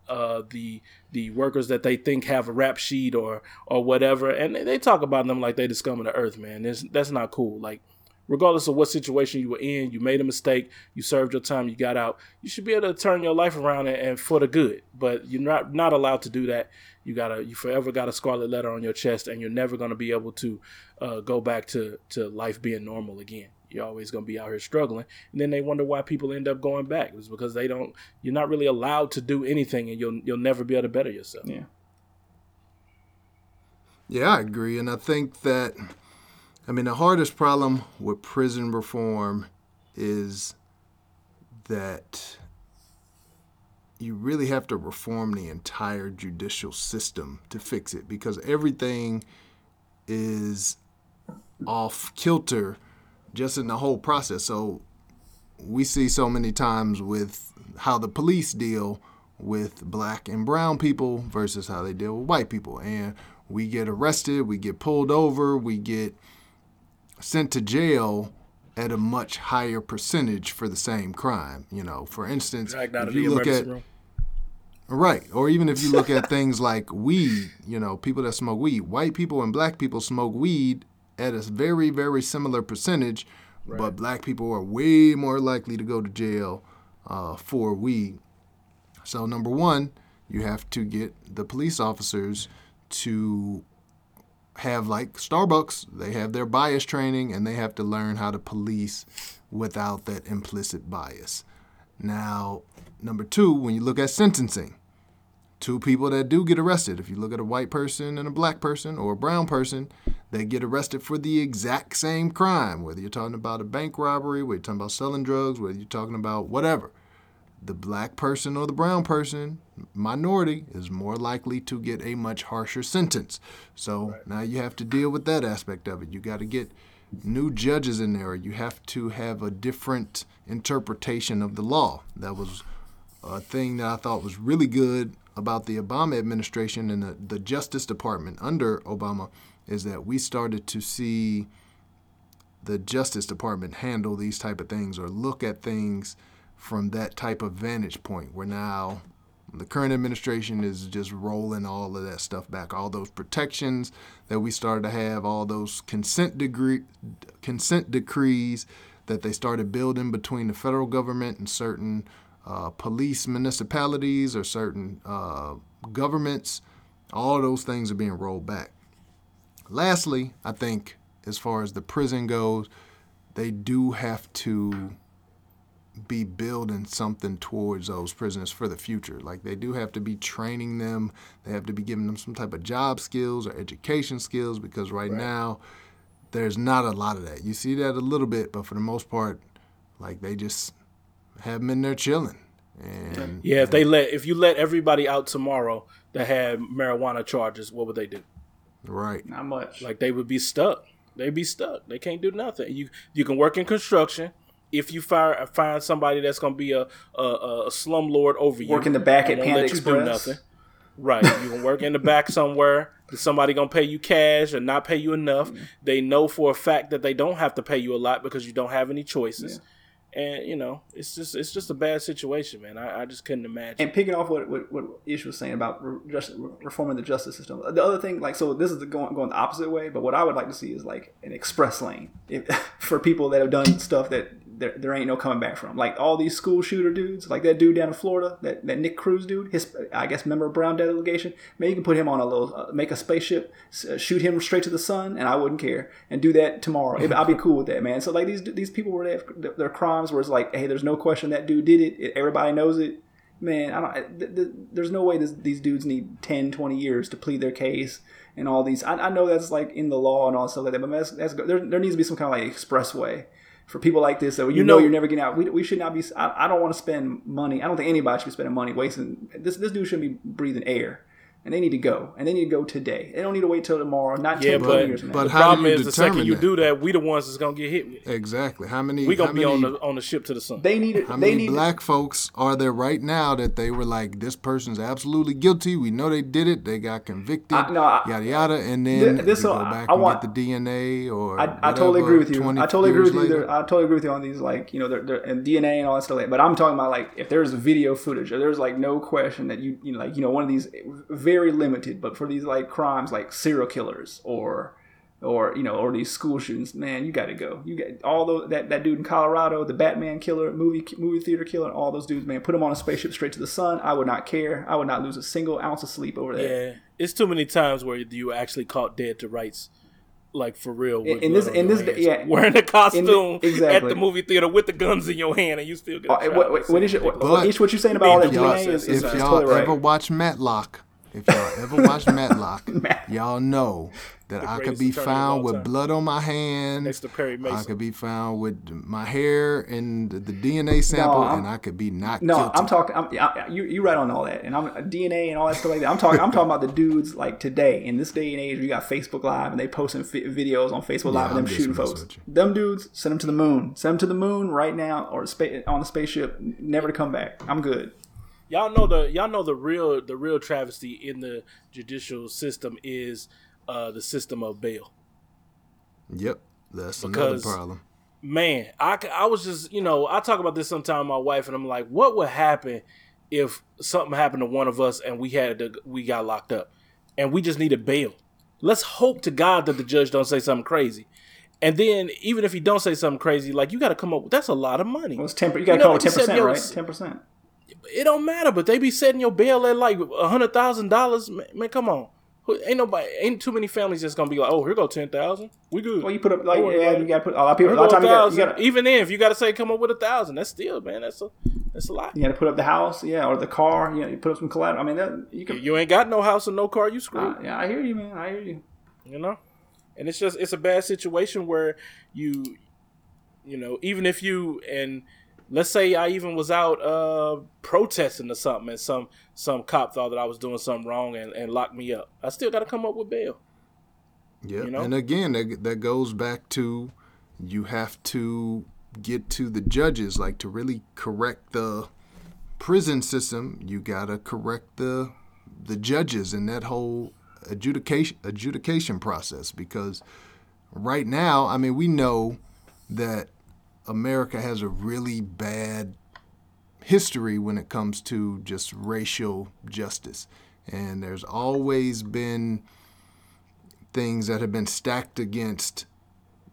uh, the the workers that they think have a rap sheet or or whatever, and they talk about them like they the scum of the earth, man. It's, that's not cool. Like, regardless of what situation you were in, you made a mistake, you served your time, you got out. You should be able to turn your life around and, and for the good. But you're not not allowed to do that. You gotta you forever got a scarlet letter on your chest, and you're never gonna be able to uh, go back to to life being normal again you're always going to be out here struggling. And then they wonder why people end up going back. It's because they don't you're not really allowed to do anything and you'll you'll never be able to better yourself. Yeah. Yeah i agree. And i think that i mean the hardest problem with prison reform is that you really have to reform the entire judicial system to fix it because everything is off kilter just in the whole process. So we see so many times with how the police deal with black and brown people versus how they deal with white people. And we get arrested, we get pulled over, we get sent to jail at a much higher percentage for the same crime. You know, for instance, if you look at room. right, or even if you look at things like weed, you know, people that smoke weed, white people and black people smoke weed at a very, very similar percentage, right. but black people are way more likely to go to jail uh, for weed. So, number one, you have to get the police officers to have, like Starbucks, they have their bias training and they have to learn how to police without that implicit bias. Now, number two, when you look at sentencing, two people that do get arrested. If you look at a white person and a black person or a brown person, they get arrested for the exact same crime, whether you're talking about a bank robbery, whether you're talking about selling drugs, whether you're talking about whatever. The black person or the brown person, minority, is more likely to get a much harsher sentence. So right. now you have to deal with that aspect of it. You got to get new judges in there. You have to have a different interpretation of the law. That was a thing that I thought was really good about the Obama administration and the, the Justice Department under Obama is that we started to see the Justice Department handle these type of things or look at things from that type of vantage point where now the current administration is just rolling all of that stuff back all those protections that we started to have all those consent degree consent decrees that they started building between the federal government and certain uh, police municipalities or certain uh, governments, all those things are being rolled back. Lastly, I think as far as the prison goes, they do have to be building something towards those prisoners for the future. Like they do have to be training them. They have to be giving them some type of job skills or education skills because right, right. now there's not a lot of that. You see that a little bit, but for the most part, like they just have them in there chilling. And yeah, if they let if you let everybody out tomorrow that had marijuana charges, what would they do? Right. Not much. Like they would be stuck. They'd be stuck. They can't do nothing. You you can work in construction. If you fire, find somebody that's going to be a, a, a slumlord over you, work in the back at Panda Express. Right. You can work in the back somewhere Is somebody gonna pay you cash or not pay you enough? They know for a fact that they don't have to pay you a lot because you don't have any choices. And you know, it's just it's just a bad situation, man. I, I just couldn't imagine. And picking off what what, what Ish was saying about re- just reforming the justice system, the other thing, like, so this is going going the opposite way. But what I would like to see is like an express lane if, for people that have done stuff that there, there ain't no coming back from. Like all these school shooter dudes, like that dude down in Florida, that, that Nick Cruz dude, his I guess member of Brown delegation. Maybe you can put him on a little, uh, make a spaceship, uh, shoot him straight to the sun, and I wouldn't care, and do that tomorrow. I'll be cool with that, man. So like these these people where they have their where it's like, hey, there's no question that dude did it. Everybody knows it. Man, I don't. Th- th- there's no way this, these dudes need 10, 20 years to plead their case and all these. I, I know that's like in the law and all stuff like that, but that's, that's there, there needs to be some kind of like expressway for people like this that you, You know, know- you're never getting out. We, we should not be. I, I don't want to spend money. I don't think anybody should be spending money wasting. This this dude shouldn't be breathing air, and they need to go, and they need to go today. They don't need to wait till tomorrow. Not Yeah, 10, but- years from now. but the how do problem you is the second determine you do that, we the ones that's gonna get hit with. Exactly. How many? We gonna be many, on the on the ship to the sun. they need it. How They many need black folks are there right now that they were like, this person's absolutely guilty. We know they did it. They got convicted. I- no, I- yada yada. And then Th- this go one, I- back I and want- get the DNA or. I, I totally agree with you. I totally agree with you. later. There, I totally agree with you on these, like you know, they're, they're, and DNA and all that stuff. Like, but I'm talking about like if there's video footage, or there's like no question that you, you know, like you know, one of these very limited, but for these like crimes like serial killers or or you know, or these school shootings, man, you got to go. You got all those that, that dude in Colorado, the Batman killer, movie movie theater killer, all those dudes, man. Put them on a spaceship straight to the sun. I would not care. I would not lose a single ounce of sleep over that. Yeah, it's too many times where you actually caught dead to rights, like for real. with in this- in this- hands. yeah. wearing a costume at exactly. the movie theater with the guns in your hand, and you still get. Uh, shot. what, what, what is your, what, But- what you're saying about all that If y'all, DNA is, is, if is y'all totally right. ever watch Matlock, if y'all ever watch Matlock, y'all know that I could be found with time. blood on my hands. Next to Perry I could be found with my hair and the DNA sample, I'm- and I could be not No, guilty. I'm talking. I'm, I, you you right on all that, and I'm uh, DNA and all that stuff like that. I'm talking. I'm talking about the dudes like today in this day and age. You got Facebook Live and they posting fi- videos on Facebook Live I'm of them shooting folks. with. Them dudes, send them to the moon. Send them to the moon right now, or spa- on a spaceship, never to come back. I'm good. Y'all know the y'all know the real the real travesty in the judicial system is uh, the system of bail. Yep, that's Because- another problem. man, I I was just, you know, I talk about this sometime with my wife, and I'm like, what would happen if something happened to one of us and we had to, we got locked up and we just needed bail? Let's hope to God that the judge don't say something crazy. And then even if he don't say something crazy, like you got to come up with that's a lot of money. Well, it's ten. You got to know, call like it you ten said, percent, right? Ten percent. It don't matter, but they be setting your bail at like a hundred thousand dollars. Man, come on, Who- ain't nobody, ain't too many families just gonna be like, oh, here go ten thousand, we good. Well, you put up like Don't yeah, you got to put a lot of people. A lot of time you got, you thousand. got Even then, if you got to say come up with a thousand, that's still man, that's a that's a lot. you got to put up the house, yeah, or the car. You know, you put up some collateral. I mean, that you can. You ain't got no house and no car, you screwed. Uh, yeah, I hear you, man. I hear you. you know and it's just it's a bad situation where you you know even if you and let's say i even was out uh protesting or something and some some cop thought that i was doing something wrong and, and locked me up i still got to come up with bail Yeah, you know? and again, that, that goes back to you have to get to the judges, like to really correct the prison system. You gotta correct the the judges and that whole adjudication adjudication process because right now, I mean, we know that America has a really bad history when it comes to just racial justice, and there's always been things that have been stacked against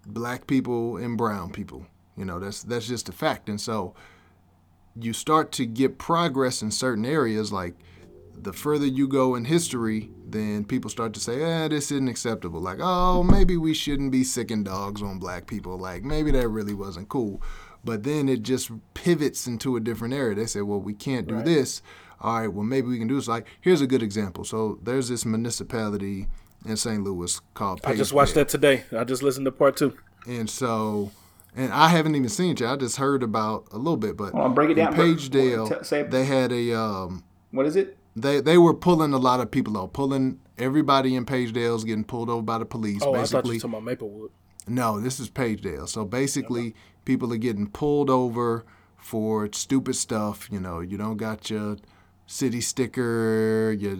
black people and brown people. You know, that's that's just a fact. And so you start to get progress in certain areas like the further you go in history, then people start to say, eh, this isn't acceptable. Like, oh, maybe we shouldn't be sicking dogs on black people. Like, maybe that really wasn't cool. But then it just pivots into a different area. They say, well, we can't do this. All right, well, maybe we can do this. Like, here's a good example. So there's this municipality in St. Louis called Page i just watched that today i just listened to part two And so, and I haven't even seen it. yet. I just heard about a little bit. But on, break it down. Pagedale, they had a um, What is it? They they were pulling a lot of people out, pulling everybody in Pagedale's getting pulled over by the police. oh i thought you basically, were talking about maplewood no, this is Pagedale. So basically, people are getting pulled over for stupid stuff. You know, you don't got your city sticker, your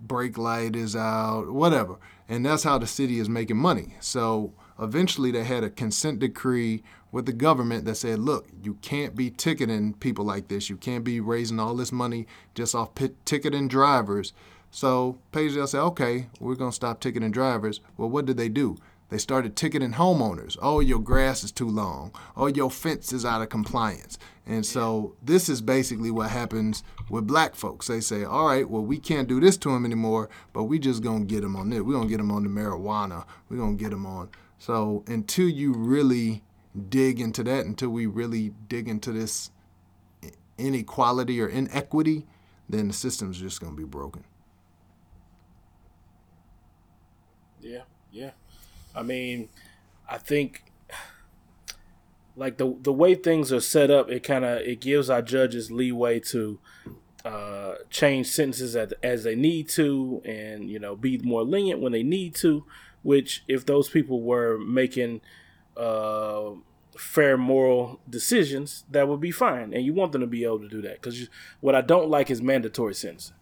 brake light is out, whatever. And that's how the city is making money. So eventually they had a consent decree with the government that said, look, you can't be ticketing people like this. You can't be raising all this money just off pit- ticketing drivers. So Pagedale said, okay, we're going to stop ticketing drivers. Well, what did they do? They started ticketing homeowners. Oh, your grass is too long. Oh, your fence is out of compliance. And so this is basically what happens with black folks. They say, all right, well, we can't do this to them anymore, but we just going to get them on this. We're going to get them on the marijuana. We're going to get them on. So until you really dig into that, until we really dig into this inequality or inequity, then the system's just going to be broken. Yeah, yeah. I mean, I think like the the way things are set up, it kind of it gives our judges leeway to uh, change sentences as, as they need to, and you know, be more lenient when they need to. Which, if those people were making uh, fair moral decisions, that would be fine, and you want them to be able to do that. Because what I don't like is mandatory sentencing,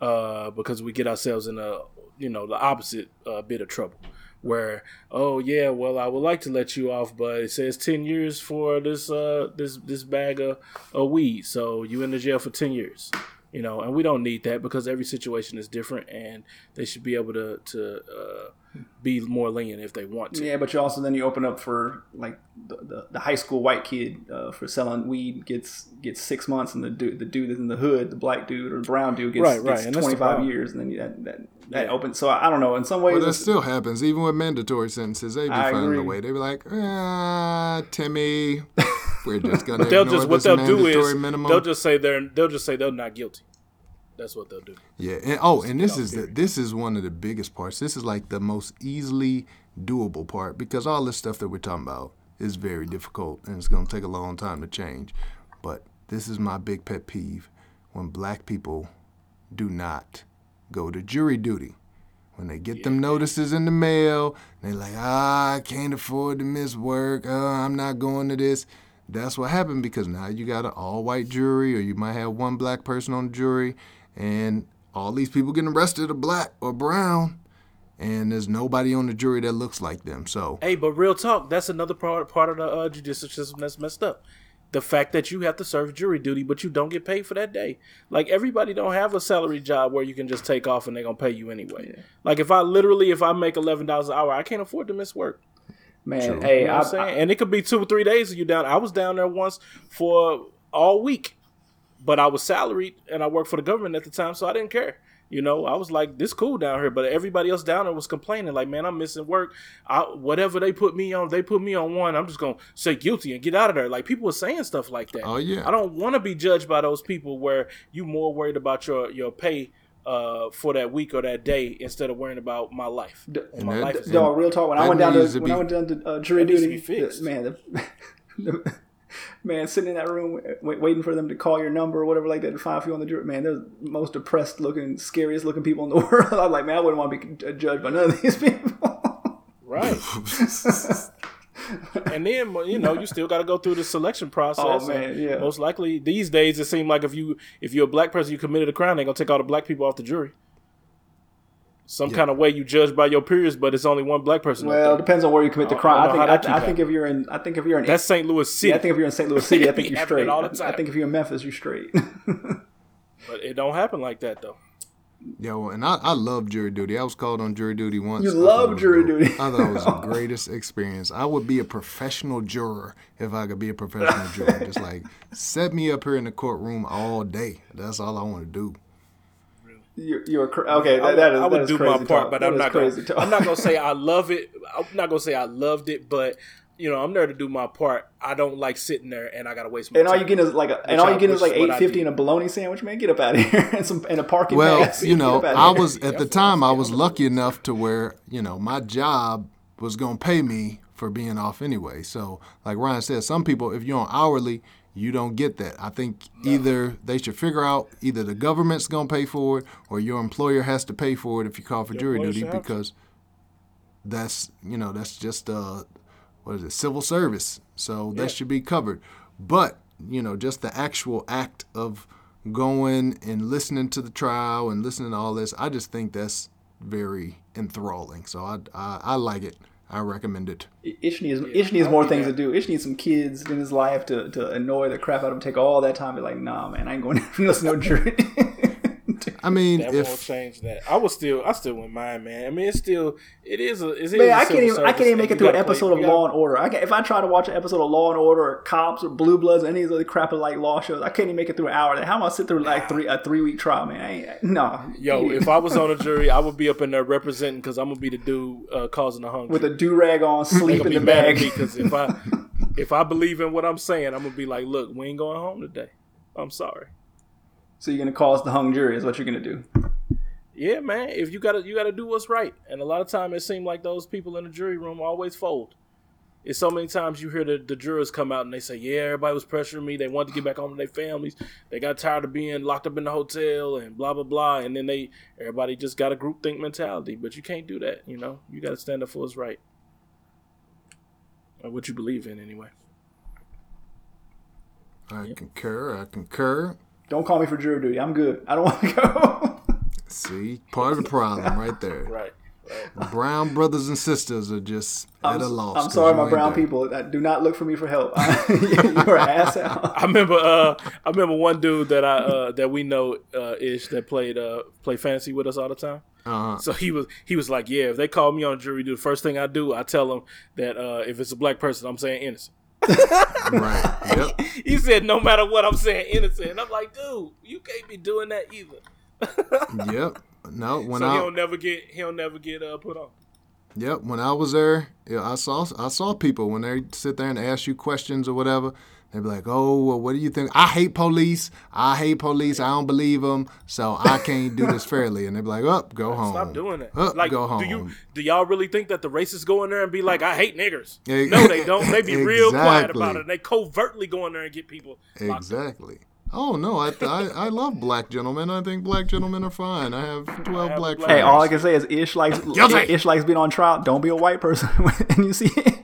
uh, because we get ourselves in a you know the opposite uh, bit of trouble. Where oh yeah well i would like to let you off but it says 10 years for this uh this this bag of, of weed. So you in the jail for 10 years you know and we don't need that because every situation is different and they should be able to to uh, be more lenient if they want to yeah but you also then you open up for like the, the, the high school white kid uh, for selling weed gets gets six months and the dude the dude in the hood the black dude or the brown dude gets, right, right. gets 25 years and then that, that, that yeah. opens so I, I, don't know in some ways well, that still happens even with mandatory sentences they be finding a way they be like ah Timmy we're just gonna they'll just what they'll do is minimum. they'll just say they're they'll just say they're not guilty that's what they'll do. Yeah, and oh, and this is the, this is one of the biggest parts. This is like the most easily doable part because all this stuff that we're talking about is very difficult and it's going to take a long time to change. But this is my big pet peeve when black people do not go to jury duty. When they get yeah. them notices in the mail, they're like, ah, I can't afford to miss work. Uh, I'm not going to this. That's what happened because now you got an all white jury, or you might have one black person on the jury, and all these people getting arrested are black or brown. And there's nobody on the jury that looks like them. So hey but real talk that's another part part of the uh, judicial system that's messed up. The fact that you have to serve jury duty but you don't get paid for that day. Like everybody don't have a salary job where you can just take off and they're gonna pay you anyway. Yeah. like if i literally if i make $11 an hour i can't afford to miss work. Man True. hey you know I, I, and it could be two or three days of you down. I was down there once for all week but I was salaried and I worked for the government at the time, so I didn't care. You know, I was like, "This cool down here," but everybody else down there was complaining, like, "Man, I'm missing work. I, whatever they put me on, they put me on one. I'm just gonna say guilty and get out of there." Like people were saying stuff like that. Oh yeah. I don't want to be judged by those people where you more worried about your your pay uh, for that week or that day instead of worrying about my life. my that, life dog, real talk. When I went down to, to when I went down to uh, jury duty, man, the, the, man, sitting in that room waiting for them to call your number or whatever like that to find you on the jury. Man, they're the most depressed looking, scariest looking people in the world. I'm like, man, I wouldn't want to be judged by none of these people. right. and then you know you still got to go through the selection process. Oh man, yeah. Most likely these days it seems like if you if you're a black person you committed a crime, they're gonna take all the black people off the jury some yeah. kind of way you judge by your peers, but it's only one black person. Well, it depends on where you commit the crime. I, I think I, I think if you're in I think if you're in that's St. Louis City. Yeah, I think if you're in St. Louis City, I think you're straight. All the time. I think if you're in Memphis, you're straight. but it don't happen like that though. Yo, and I, I love jury duty. I was called on jury duty once. You love jury duty. I thought it was the greatest experience. I would be a professional juror if I could be a professional juror. Just like set me up here in the courtroom all day. That's all I want to do. You're, you're okay. That, that is, I would do my part, talk. but that I'm not. Gonna, I'm not gonna say I love it. I'm not gonna say I loved it, but you know, I'm there to do my part. I don't like sitting there and I gotta waste my and time. all you get is like, a, and all you get is like eight fifty and a bologna sandwich. Man, get up out of here and some and a parking. Well, bag. you know, I was at the time I was lucky enough to where you know my job was gonna pay me for being off anyway. So, like Ryan said, some people if you're on hourly, you don't get that. I think no. either they should figure out either the government's going to pay for it or your employer has to pay for it if you call for your jury duty because that's, you know, that's just uh what is it? Civil service. So yeah. that should be covered. But, you know, just the actual act of going and listening to the trial and listening to all this, I just think that's very enthralling. So I I, I like it. I recommend it. Ish needs Ish needs more things to do. Ish needs some kids in his life to, to annoy the crap out of him. Take all that time. Be like, nah, man, I ain't going to listen to no jury. I mean, That won't change that. I was still, I still wouldn't mind, man. I mean, it's still, it is a, it is Man, a I can't even I can't even make it through an gotta play- episode of gotta- Law and Order. I can, if I try to watch an episode of Law and Order or Cops or Blue Bloods or any of those other crap like law shows, I can't even make it through an hour. How am I sit through like three a three week trial, man? I ain't, no. Yo, if I was on a jury, I would be up in there representing because I'm gonna be the dude uh, causing the hunger. with a do rag on, They sleep in the bag. because if I if I believe in what I'm saying, I'm gonna be like, look, we ain't going home today. I'm sorry. So you're gonna cause the hung jury is what you're gonna do. Yeah, man. If you gotta you gotta do what's right, and a lot of time it seems like those people in the jury room always fold. It's so many times you hear the, the jurors come out and they say, "Yeah, everybody was pressuring me. They wanted to get back home to their families. They got tired of being locked up in the hotel and blah blah blah." And then they everybody just got a group think mentality. But you can't do that. You know, you got to stand up for what's right or what you believe in anyway. I concur, I concur. Don't call me for jury duty. I'm good. I don't want to go. See, part of the problem right there. Right. Brown brothers and sisters are just I'm, at a loss. I'm 'cause sorry, my brown there. people. Do not look for me for help. You're an ass out. I remember uh I remember one dude that I uh that we know uh ish that played uh play fantasy with us all the time. Uh-huh. So he was he was like, Yeah, if they call me on jury duty, the first thing I do, I tell them that uh if it's a black person, I'm saying innocent. Right. Yep. He said no matter what I'm saying innocent. And I'm like, dude, you can't be doing that either. Yep. No, when so I he'll never get he'll never get uh put on. Yep, when I was there, yeah, I saw I saw people when they sit there and ask you questions or whatever. They'd be like, "Oh, well, what do you think? I hate police. I hate police. I don't believe them, so I can't do this fairly." And they'd be like, "Up, go home. Stop doing it. Up, like, go home." do you do y'all really think that the racists go in there and be like, "I hate niggers"? No, they don't. They be real quiet about it. They covertly go in there and get people. locked up. exactly. Oh no, I, I I love black gentlemen. I think black gentlemen are fine. I have twelve have black black- Hey, all I can say is Ish likes Guilty. Ish likes being on trial. Don't be a white person and you see Ish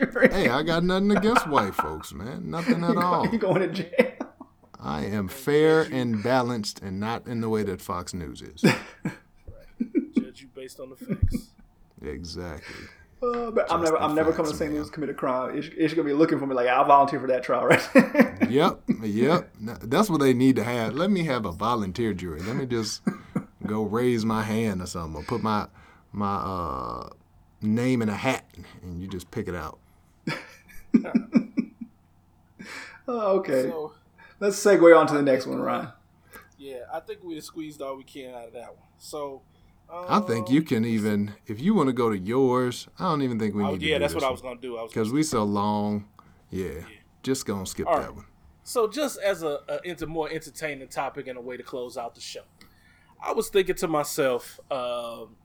on jury. hey, I got nothing against white folks, man. Nothing at all. You going to jail? I am fair and balanced, and not in the way that Fox News is. Judge you based on the facts. exactly. Uh, but I'm never, the I'm never coming to facts, St. man. Louis to commit a crime. Ish, Ish gonna be looking for me like I'll volunteer for that trial, right? Yep, yep. That's what they need to have. Let me have a volunteer jury. Let me just go raise my hand or something, or put my my uh, name in a hat, and you just pick it out. oh, okay. So Let's segue on to the next one, Ryan. yeah, I think we squeezed all we can out of that one. So I think you can even, if you want to go to yours. I don't even think we Oh, need to. yeah, do that's this what I was gonna do. Because we so long. Yeah, just gonna skip All that right. one. So, just as a, a into more entertaining topic and a way to close out the show, I was thinking to myself, um,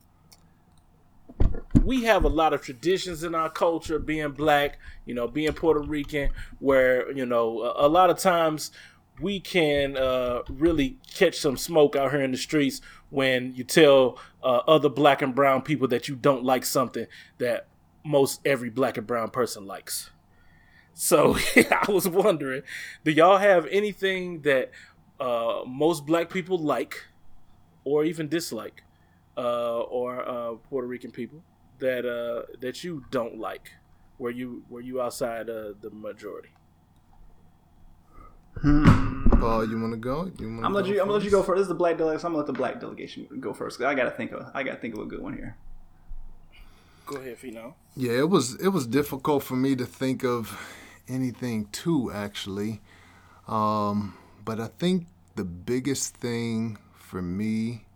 we have a lot of traditions in our culture, being black, you know, being Puerto Rican, where you know a, a lot of times we can uh, really catch some smoke out here in the streets when you tell uh, other black and brown people that you don't like something that most every black and brown person likes. So I was wondering, do y'all have anything that uh, most black people like, or even dislike, uh, or uh, Puerto Rican people that uh, that you don't like? Were you were you outside uh, the majority? Paul, you want to go? You wanna I'm gonna let you. I'm gonna let you go first. This is the black delegation. I'm gonna let the black delegation go first. 'cause I gotta think of. I gotta think of a good one here. Go ahead, Fino. Yeah, it was it was difficult for me to think of anything too actually. Um, but I think the biggest thing for me,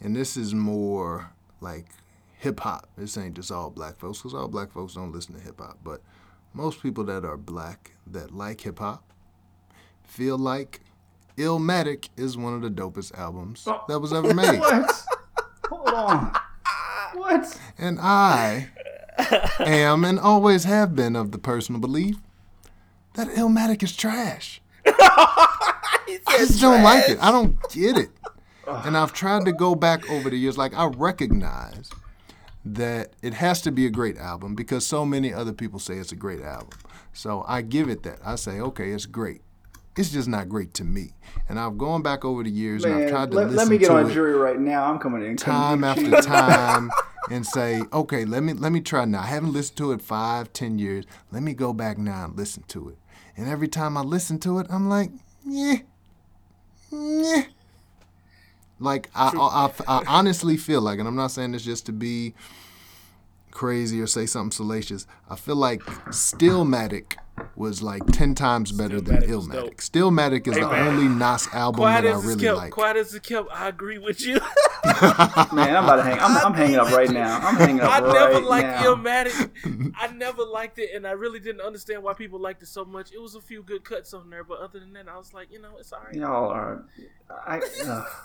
and this is more like hip hop. This ain't just all black folks, because all black folks don't listen to hip hop. But most people that are black that like hip hop feel like Illmatic is one of the dopest albums oh. that was ever made. What? Hold on. What? And I am and always have been of the personal belief that Illmatic is trash. I just don't like it. I don't get it. And I've tried to go back over the years. Like, I recognize that it has to be a great album because so many other people say it's a great album. So I give it that. I say, okay, it's great. it's just not great to me. And I've gone back over the years and I've tried to let, listen let me get on jury right now. I'm coming in. time after time and say, okay, let me let me try now. I haven't listened to it five, ten years. Let me go back now and listen to it. And every time I listen to it, I'm like, yeah, yeah. Like I, I, I, I honestly feel like, and I'm not saying this just to be crazy or say something salacious. I feel like Stillmatic was like ten times better than Stillmatic was dope. Illmatic. Stillmatic is the man. only Nas album Quiet that I really kept, like. quiet as it kept. I agree with you. Man, I'm about to hang. I'm, I'm hanging up right now. I'm hanging up I right never liked now. Illmatic. I never liked it, and I really didn't understand why people liked it so much. It was a few good cuts on there, but other than that, I was like, you know, it's alright. Y'all are. I, uh,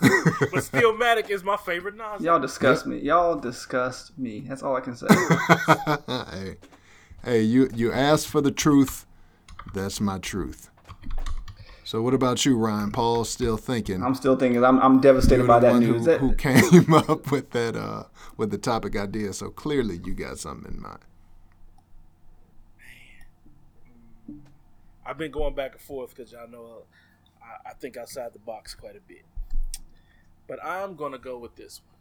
But Stillmatic is my favorite Nas. y'all disgust me. Y'all disgust me. That's all I can say. hey, hey, you you asked for the truth. That's my truth. So what about you, Ryan? Paul's still thinking. I'm still thinking. I'm, I'm devastated You're by the that one news. who, That- who came up with that uh with the topic idea. So clearly you got something in mind. I've been going back and forth because y'all know I, I think outside the box quite a bit. But I'm gonna go with this one.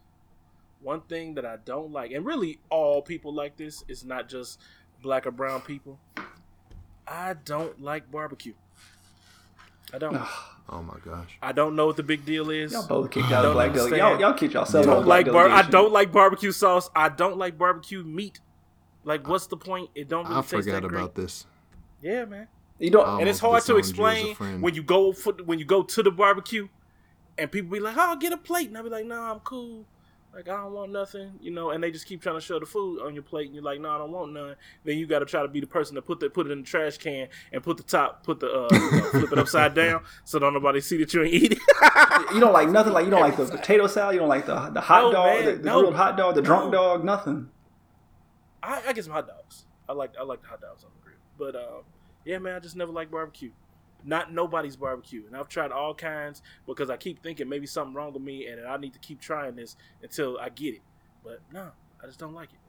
One thing that I don't like, and really all people like this, is not just black or brown people. I don't like barbecue. I don't. Oh my gosh. I don't know what the big deal is. y'all both kicked out of don't black delegation. Y'all, y'all kicked yourself I out of don't like bar- I don't like barbecue sauce. I don't like barbecue meat. Like, what's the point? It don't really I taste forgot that great. about this. Yeah, man. You don't. And it's hard to disowned you as a explain when you go for when you go to the barbecue, and people be like, "Oh, get a plate," and I be like, "No, I'm cool. Like I don't want nothing," you know. And they just keep trying to show the food on your plate, and you're like, "No, I don't want none." Then you got to try to be the person to put the put it in the trash can and put the top, put the uh, you know, flip it upside down so don't nobody see that you ain't eating. You don't like nothing. Like you don't like the potato salad. You don't like the the hot No, dog, man, the, the no. grilled hot dog, the drunk No. dog. Nothing. I, I get some hot dogs. I like I like the hot dogs on the grill, but um, yeah, man, I just never like barbecue. Not nobody's barbecue, and I've tried all kinds because I keep thinking maybe something wrong with me, and I need to keep trying this until I get it. But no, I just don't like it.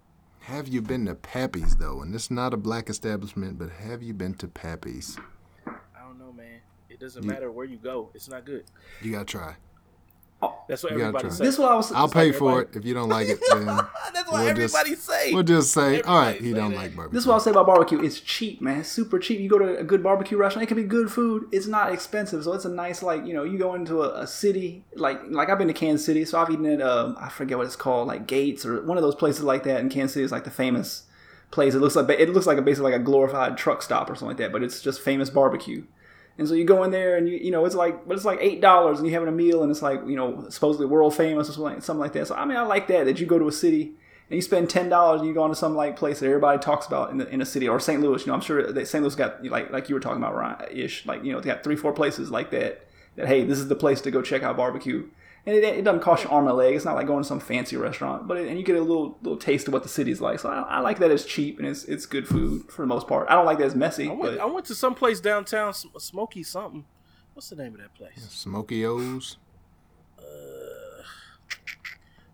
Have you been to Pappy's though? And this is not a black establishment, but have you been to Pappy's? I don't know, man. It doesn't You- matter where you go; it's not good. You gotta try. That's what You gotta everybody try. says. This is what I was. I'll like pay for it. If you don't like it, then That's what we'll just- everybody say. we'll just say, all right, he don't that. like barbecue. This is what I'll say about barbecue. It's cheap, man. It's super cheap. You go to a good barbecue restaurant, it can be good food. It's not expensive, so it's a nice like you know. You go into a, a city like like I've been to Kansas City, so I've eaten at um I forget what it's called, like Gates or one of those places like that. in Kansas City is like the famous place. It looks like it looks like a basically like a glorified truck stop or something like that, but it's just famous barbecue. And so you go in there and you you know it's like but it's like eight dollars and you're having a meal and it's like you know supposedly world famous or something like, something like that. So I mean I like that that you go to a city and you spend ten dollars and you go into some like place that everybody talks about in the in a city or St. Louis. You know I'm sure that St. Louis got like like you were talking about Ryan ish like you know they got three four places like that that hey this is the place to go check out barbecue. And it, it doesn't cost you arm and leg. It's not like going to some fancy restaurant, but it, and you get a little little taste of what the city's like. So I, I like that it's cheap and it's it's good food for the most part. I don't like that it's messy, I went, but I went to some place downtown, Smoky something. What's the name of that place? Smoki O's.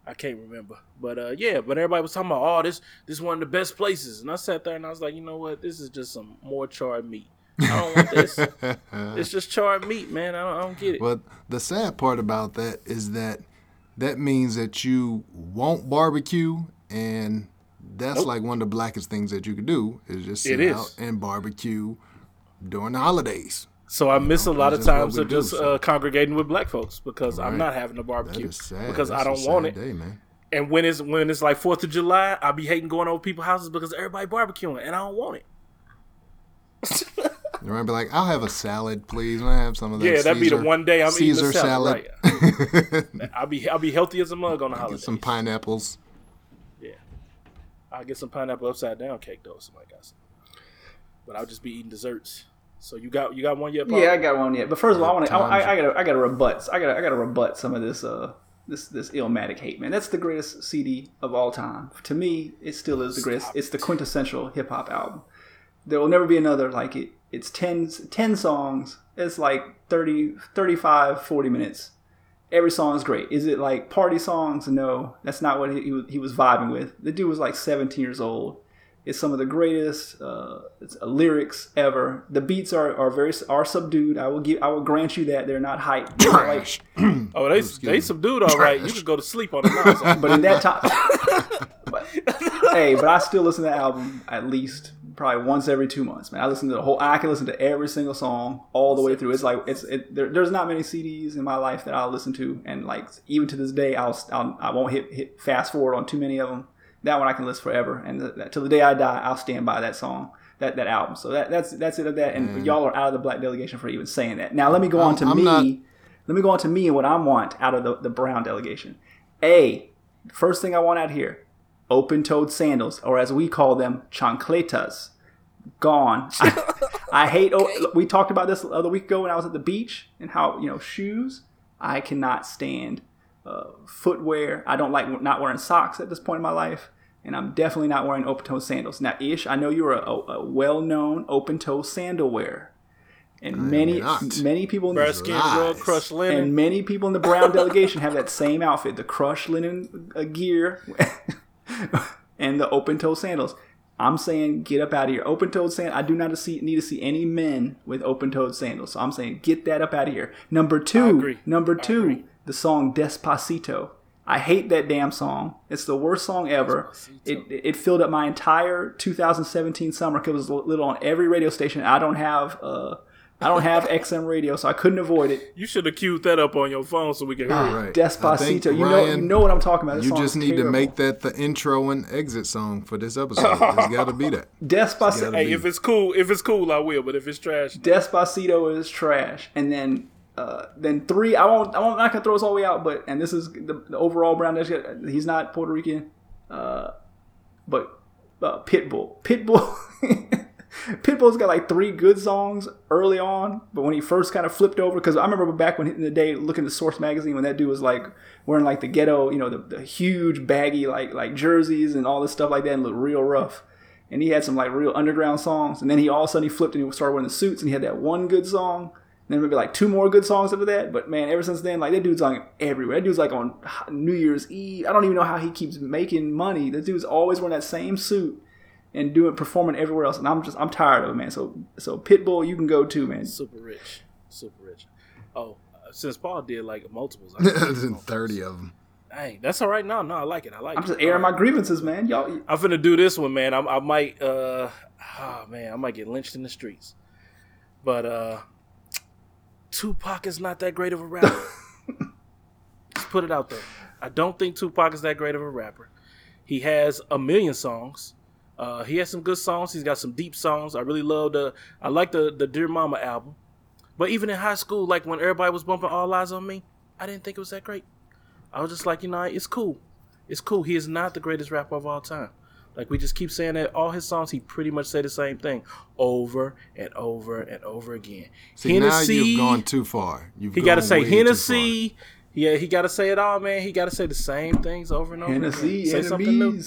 I can't remember, but uh, yeah. But everybody was talking about, oh, this this is one of the best places, and I sat there and I was like, you know what? This is just some more charred meat. I don't want this. it's just charred meat, man. I don't, I don't get it. But the sad part about that is that that means that you won't barbecue, and that's Nope. like one of the blackest things that you could do is just It sit is. out and barbecue during the holidays. So I miss a lot of that's times of do, just so. uh, congregating with black folks because I'm not having a barbecue because I don't want it. Day, man. And when it's when it's like Fourth of July, I be hating going over people's houses because everybody barbecuing and I don't want it. You might be like, I'll have a salad, please. Can I have some of that. Yeah, that'd be the one day I'm eating Caesar a salad. salad. I'll be I'll be healthy as a mug on the holidays. Get some pineapples. Yeah, I'll get some pineapple upside down cake though. Somebody got some, but I'll just be eating desserts. So you got you got one yet? Paul? Yeah, I got one yet. But first of all, I want to. I, I, I gotta. I gotta rebut. I gotta. I gotta rebut some of this. Uh, this this Illmatic hate, man. That's the greatest CD of all time. To me, it still is the greatest. It's the quintessential hip hop album. There will never be another like it. It's 10, 10 songs. It's like 30, 35, 40 minutes. Every song is great. Is it like party songs? No, that's not what he, he, was, vibing with. The dude was like 17 years old. It's some of the greatest uh, it's, uh, lyrics ever. The beats are, are very are subdued. I will give I will grant you that they're not hype. They're like- Trash. Oh, they they subdued all right. You could go to sleep on it but in that time, but, hey, but I still listen to the album at least probably once every two months, man. I listen to the whole. I can listen to every single song all the way through. It's like it's it, there, there's not many CDs in my life that I'll listen to, and like even to this day, I'll, I'll I won't hit hit fast forward on too many of them. That one I can list forever, and th- that, till the day I die, I'll stand by that song. That, that album. So that, that's that's it of that. And mm. y'all are out of the black delegation for even saying that. Now let me go on to I'm me. not- Let me go on to me and what I want out of the, the brown delegation. A, first thing I want out here, open toed sandals, or as we call them, chancletas. Gone. I, I hate. Oh, we talked about this the other week ago when I was at the beach and how you know shoes. I cannot stand uh, footwear. I don't like not wearing socks at this point in my life, and I'm definitely not wearing open toe sandals. Now, Ish, I know you're a, a, a well known open toe sandal wearer, and many many people in Bare this skin Lies. crushed linen. and many people in the brown delegation have that same outfit the crushed linen uh, gear and the open toe sandals. I'm saying get up out of here. Open toed sandals. I do not see, need to see any men with open toed sandals. So I'm saying get that up out of here. Number two. Number two, the song Despacito. I hate that damn song. It's the worst song ever. It, it filled up my entire 2017 summer because it was a little on every radio station. I don't have uh, I don't have XM radio, so I couldn't avoid it. You should have queued that up on your phone so we can hear it. Right. Despacito. You know, you know what I'm talking about. This You just is need to make that the intro and exit song for this episode. It's got to be that. Despacito. Hey, be. if it's cool, if it's cool, I will. But if it's trash, Despacito is trash. And then, uh, then three. I won't. I won't. I'm not gonna throw us all the way out. But and this is the, the overall Brown. He's not Puerto Rican, uh, but uh, Pitbull. Pitbull. Pitbull's got like three good songs early on, but when he first kind of flipped over, because I remember back when in the day looking at Source magazine when that dude was like wearing like the ghetto, you know, the, the huge baggy like like jerseys and all this stuff like that, and looked real rough. And he had some like real underground songs, and then he all of a sudden he flipped and he started wearing the suits, and he had that one good song, and then maybe like two more good songs after that. But man, ever since then, like that dude's on everywhere. That dude's like on New Year's Eve. I don't even know how he keeps making money. That dude's always wearing that same suit and doing performing everywhere else. And I'm just I'm tired of it, man. So so Pitbull, you can go too, man. super rich, super rich. Oh, uh, since Paul did like multiples, I mean, Thirty of them. Hey, that's all right. No, no, I like it. I like I'm it. just airing All my grievances, man. Y'all, I'm finna do this one, man. I, I might, uh, oh man, I might get lynched in the streets. But uh, Tupac is not that great of a rapper. Let's put it out there. I don't think Tupac is that great of a rapper. He has a million songs. Uh, he has some good songs. He's got some deep songs. I really love the. I like the the Dear Mama album. But even in high school, like when everybody was bumping All Eyez on Me, I didn't think it was that great. I was just like, you know, it's cool. It's cool. He is not the greatest rapper of all time. Like we just keep saying that all his songs, he pretty much say the same thing over and over and over again. See, now you've gone too far. You've he got to say way Hennessy. Yeah, he got to say it all, man. He got to say the same things over and over. Hennessy again. Say something new.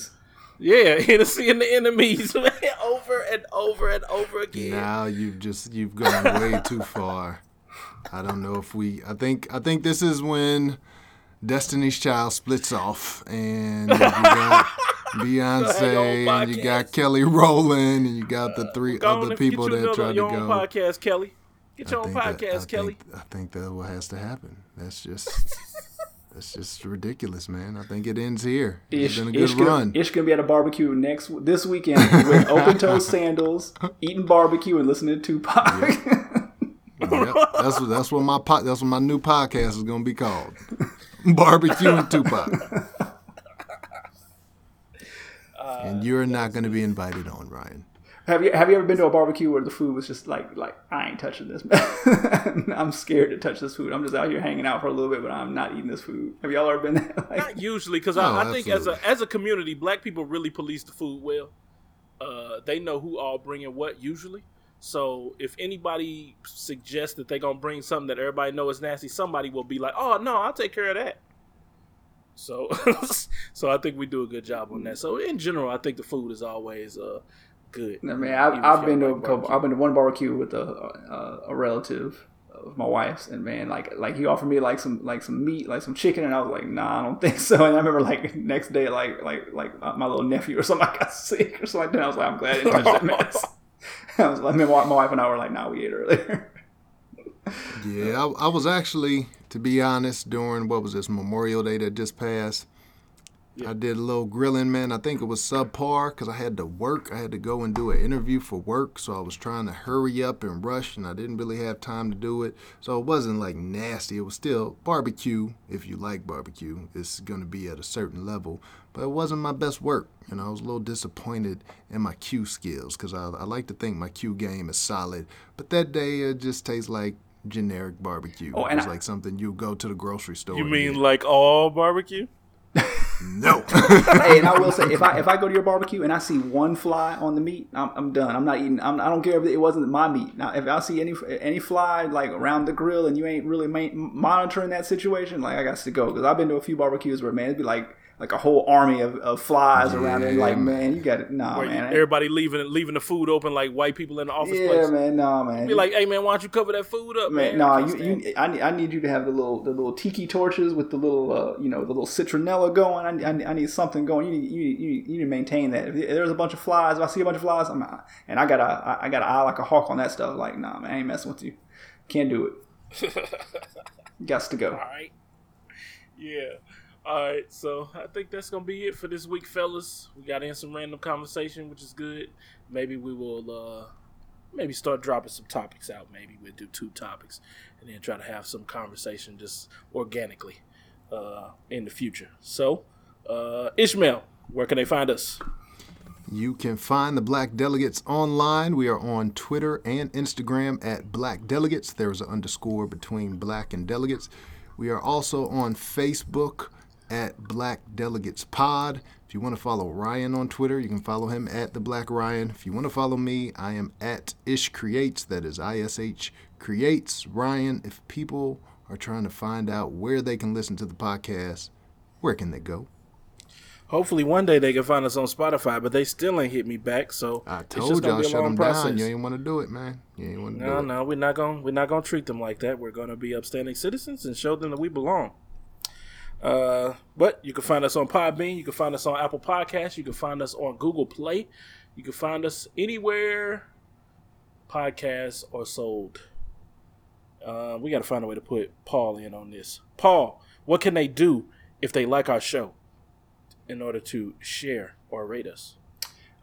Yeah, and the enemies, man, over and over and over again. Now you've just you've gone way too far. I don't know if we. I think I think this is when Destiny's Child splits off, and you got Beyonce, and you got. Kelly Rowland, and you got the uh, three Go on other people that tried to your own go. podcast, Kelly. Get your I own think that- podcast, I Kelly. Think, I think that what has to happen. That's just that's just ridiculous, man. I think it ends here. It's Ish, been a good Ish, gonna. Ish gonna be at a barbecue next this weekend with open toe sandals, eating barbecue and listening to Tupac. Yep, that's what that's what my po- that's what my new podcast is gonna be called. Barbecue and Tupac. Uh, and you're not gonna be invited on, Ryan. Have you have you ever been to a barbecue where the food was just like like I ain't touching this, man. I'm scared to touch this food. I'm just out here hanging out for a little bit, but I'm not eating this food. Have y'all ever been there? Like, Not usually, because Oh, I, I think as a as a community, black people really police the food well. Uh, they know who all bringing what usually. So if anybody suggests that they're gonna bring something that everybody know is nasty, somebody will be like, "Oh no, I'll take care of that." So, so I think we do a good job on that. So in general, I think the food is always uh good. I mean, I've, I've been to a couple. I've been to one barbecue with a a, a relative of my wife's, and man, like like he offered me like some like some meat, like some chicken, and I was like, nah, I don't think so. And I remember like next day, like like like uh, my little nephew or something, I got sick or something like that. I was like, I'm glad I didn't touch that mess. I was like, my wife and I were like, nah, we ate earlier. yeah, I, I was actually, to be honest, during what was this Memorial Day that just passed. I did a little grilling, man. I think it was subpar because I had to work. I had to go and do an interview for work, so I was trying to hurry up and rush, and I didn't really have time to do it. So it wasn't like nasty. It was still barbecue. If you like barbecue, it's gonna be at a certain level, but it wasn't my best work. You know, I was a little disappointed in my Q skills because I, I like to think my Q game is solid, but that day it just tastes like generic barbecue. Oh, it was I- like something you go to the grocery store. You mean get. like all barbecue? No? hey, and I will say, if I if I go to your barbecue and I see one fly on the meat, I'm, I'm done. I'm not eating. I'm, I don't care if it wasn't my meat. Now, if I see any any fly like around the grill and you ain't really ma- monitoring that situation, like I got to go because I've been to a few barbecues where man, it'd be like like a whole army of, of flies around it. Like man, you got it. Nah, Where man. Everybody leaving leaving the food open like white people in the office yeah, place. man. Nah, man. Be like, hey man, why don't you cover that food up, man? Man, no, I you, you, I need, I need you to have the little, the little tiki torches with the little, uh, you know, the little citronella going. I, I, I need something going. You need, you, need- you, need- you need to maintain that. If there's a bunch of flies, if I see a bunch of flies, I'm out. And I got a, I got an eye like a hawk on that stuff. Like, nah, man, I ain't messing with you. Can't do it. Gots to go. All right. Yeah. All right. So I think that's gonna be it for this week, fellas. We got in some random conversation, which is good. Maybe we will uh maybe start dropping some topics out. Maybe we'll do two topics and then try to have some conversation just organically uh in the future. So uh Ishmael, where can they find us? You can find the Black Delegates online. We are on Twitter and Instagram at Black Delegates. There's an underscore between Black and Delegates. We are also on Facebook at Black Delegates Pod. If you want to follow Ryan on Twitter, you can follow him at the Black Ryan. If you want to follow me, I am at Ish Creates. That is I S H Creates. Ryan, if people are trying to find out where they can listen to the podcast, where can they go? Hopefully one day they can find us on Spotify, but they still ain't hit me back. So I it's just told y'all be a shut them process. down. You ain't want to do it, man. You ain't want to do No, it. no, we're not gonna we're not gonna treat them like that. We're gonna be upstanding citizens and show them that we belong. Uh, but you can find us on Podbean. You can find us on Apple Podcasts. You can find us on Google Play. You can find us anywhere podcasts are sold. Uh, we got to find a way to put Paul in on this. Paul, what can they do if they like our show in order to share or rate us?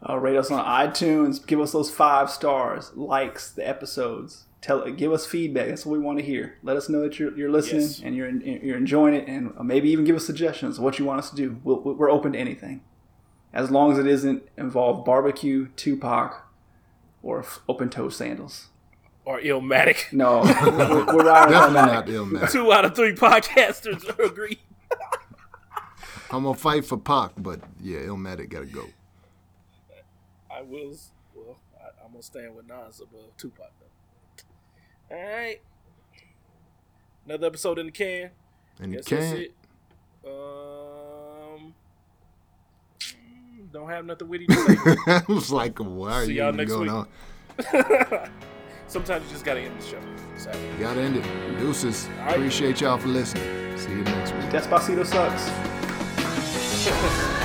Uh, rate us on iTunes. Give us those five stars. Likes the episodes. Tell, give us feedback. That's what we want to hear. Let us know that you're, you're listening Yes. and you're you're enjoying it, and uh, maybe even give us suggestions of what you want us to do. We'll, we're open to anything, as long as it isn't involve barbecue, Tupac, or f- open toe sandals. Or Illmatic? No, we're, we're riding Definitely that. not ill, man. Two out of three podcasters agree. I'm gonna fight for Pac, but yeah, Illmatic gotta go. I will. Well, I, I'm gonna stand with Nas above Tupac though. All right, another episode in the can. And you Guess that's can't. it. Um, don't have nothing witty to say. I was like, why are See you y'all next going week. on? Sometimes you just gotta end the show. So, Gotta end it. Deuces. All right. Appreciate y'all for listening. See you next week. Despacito sucks.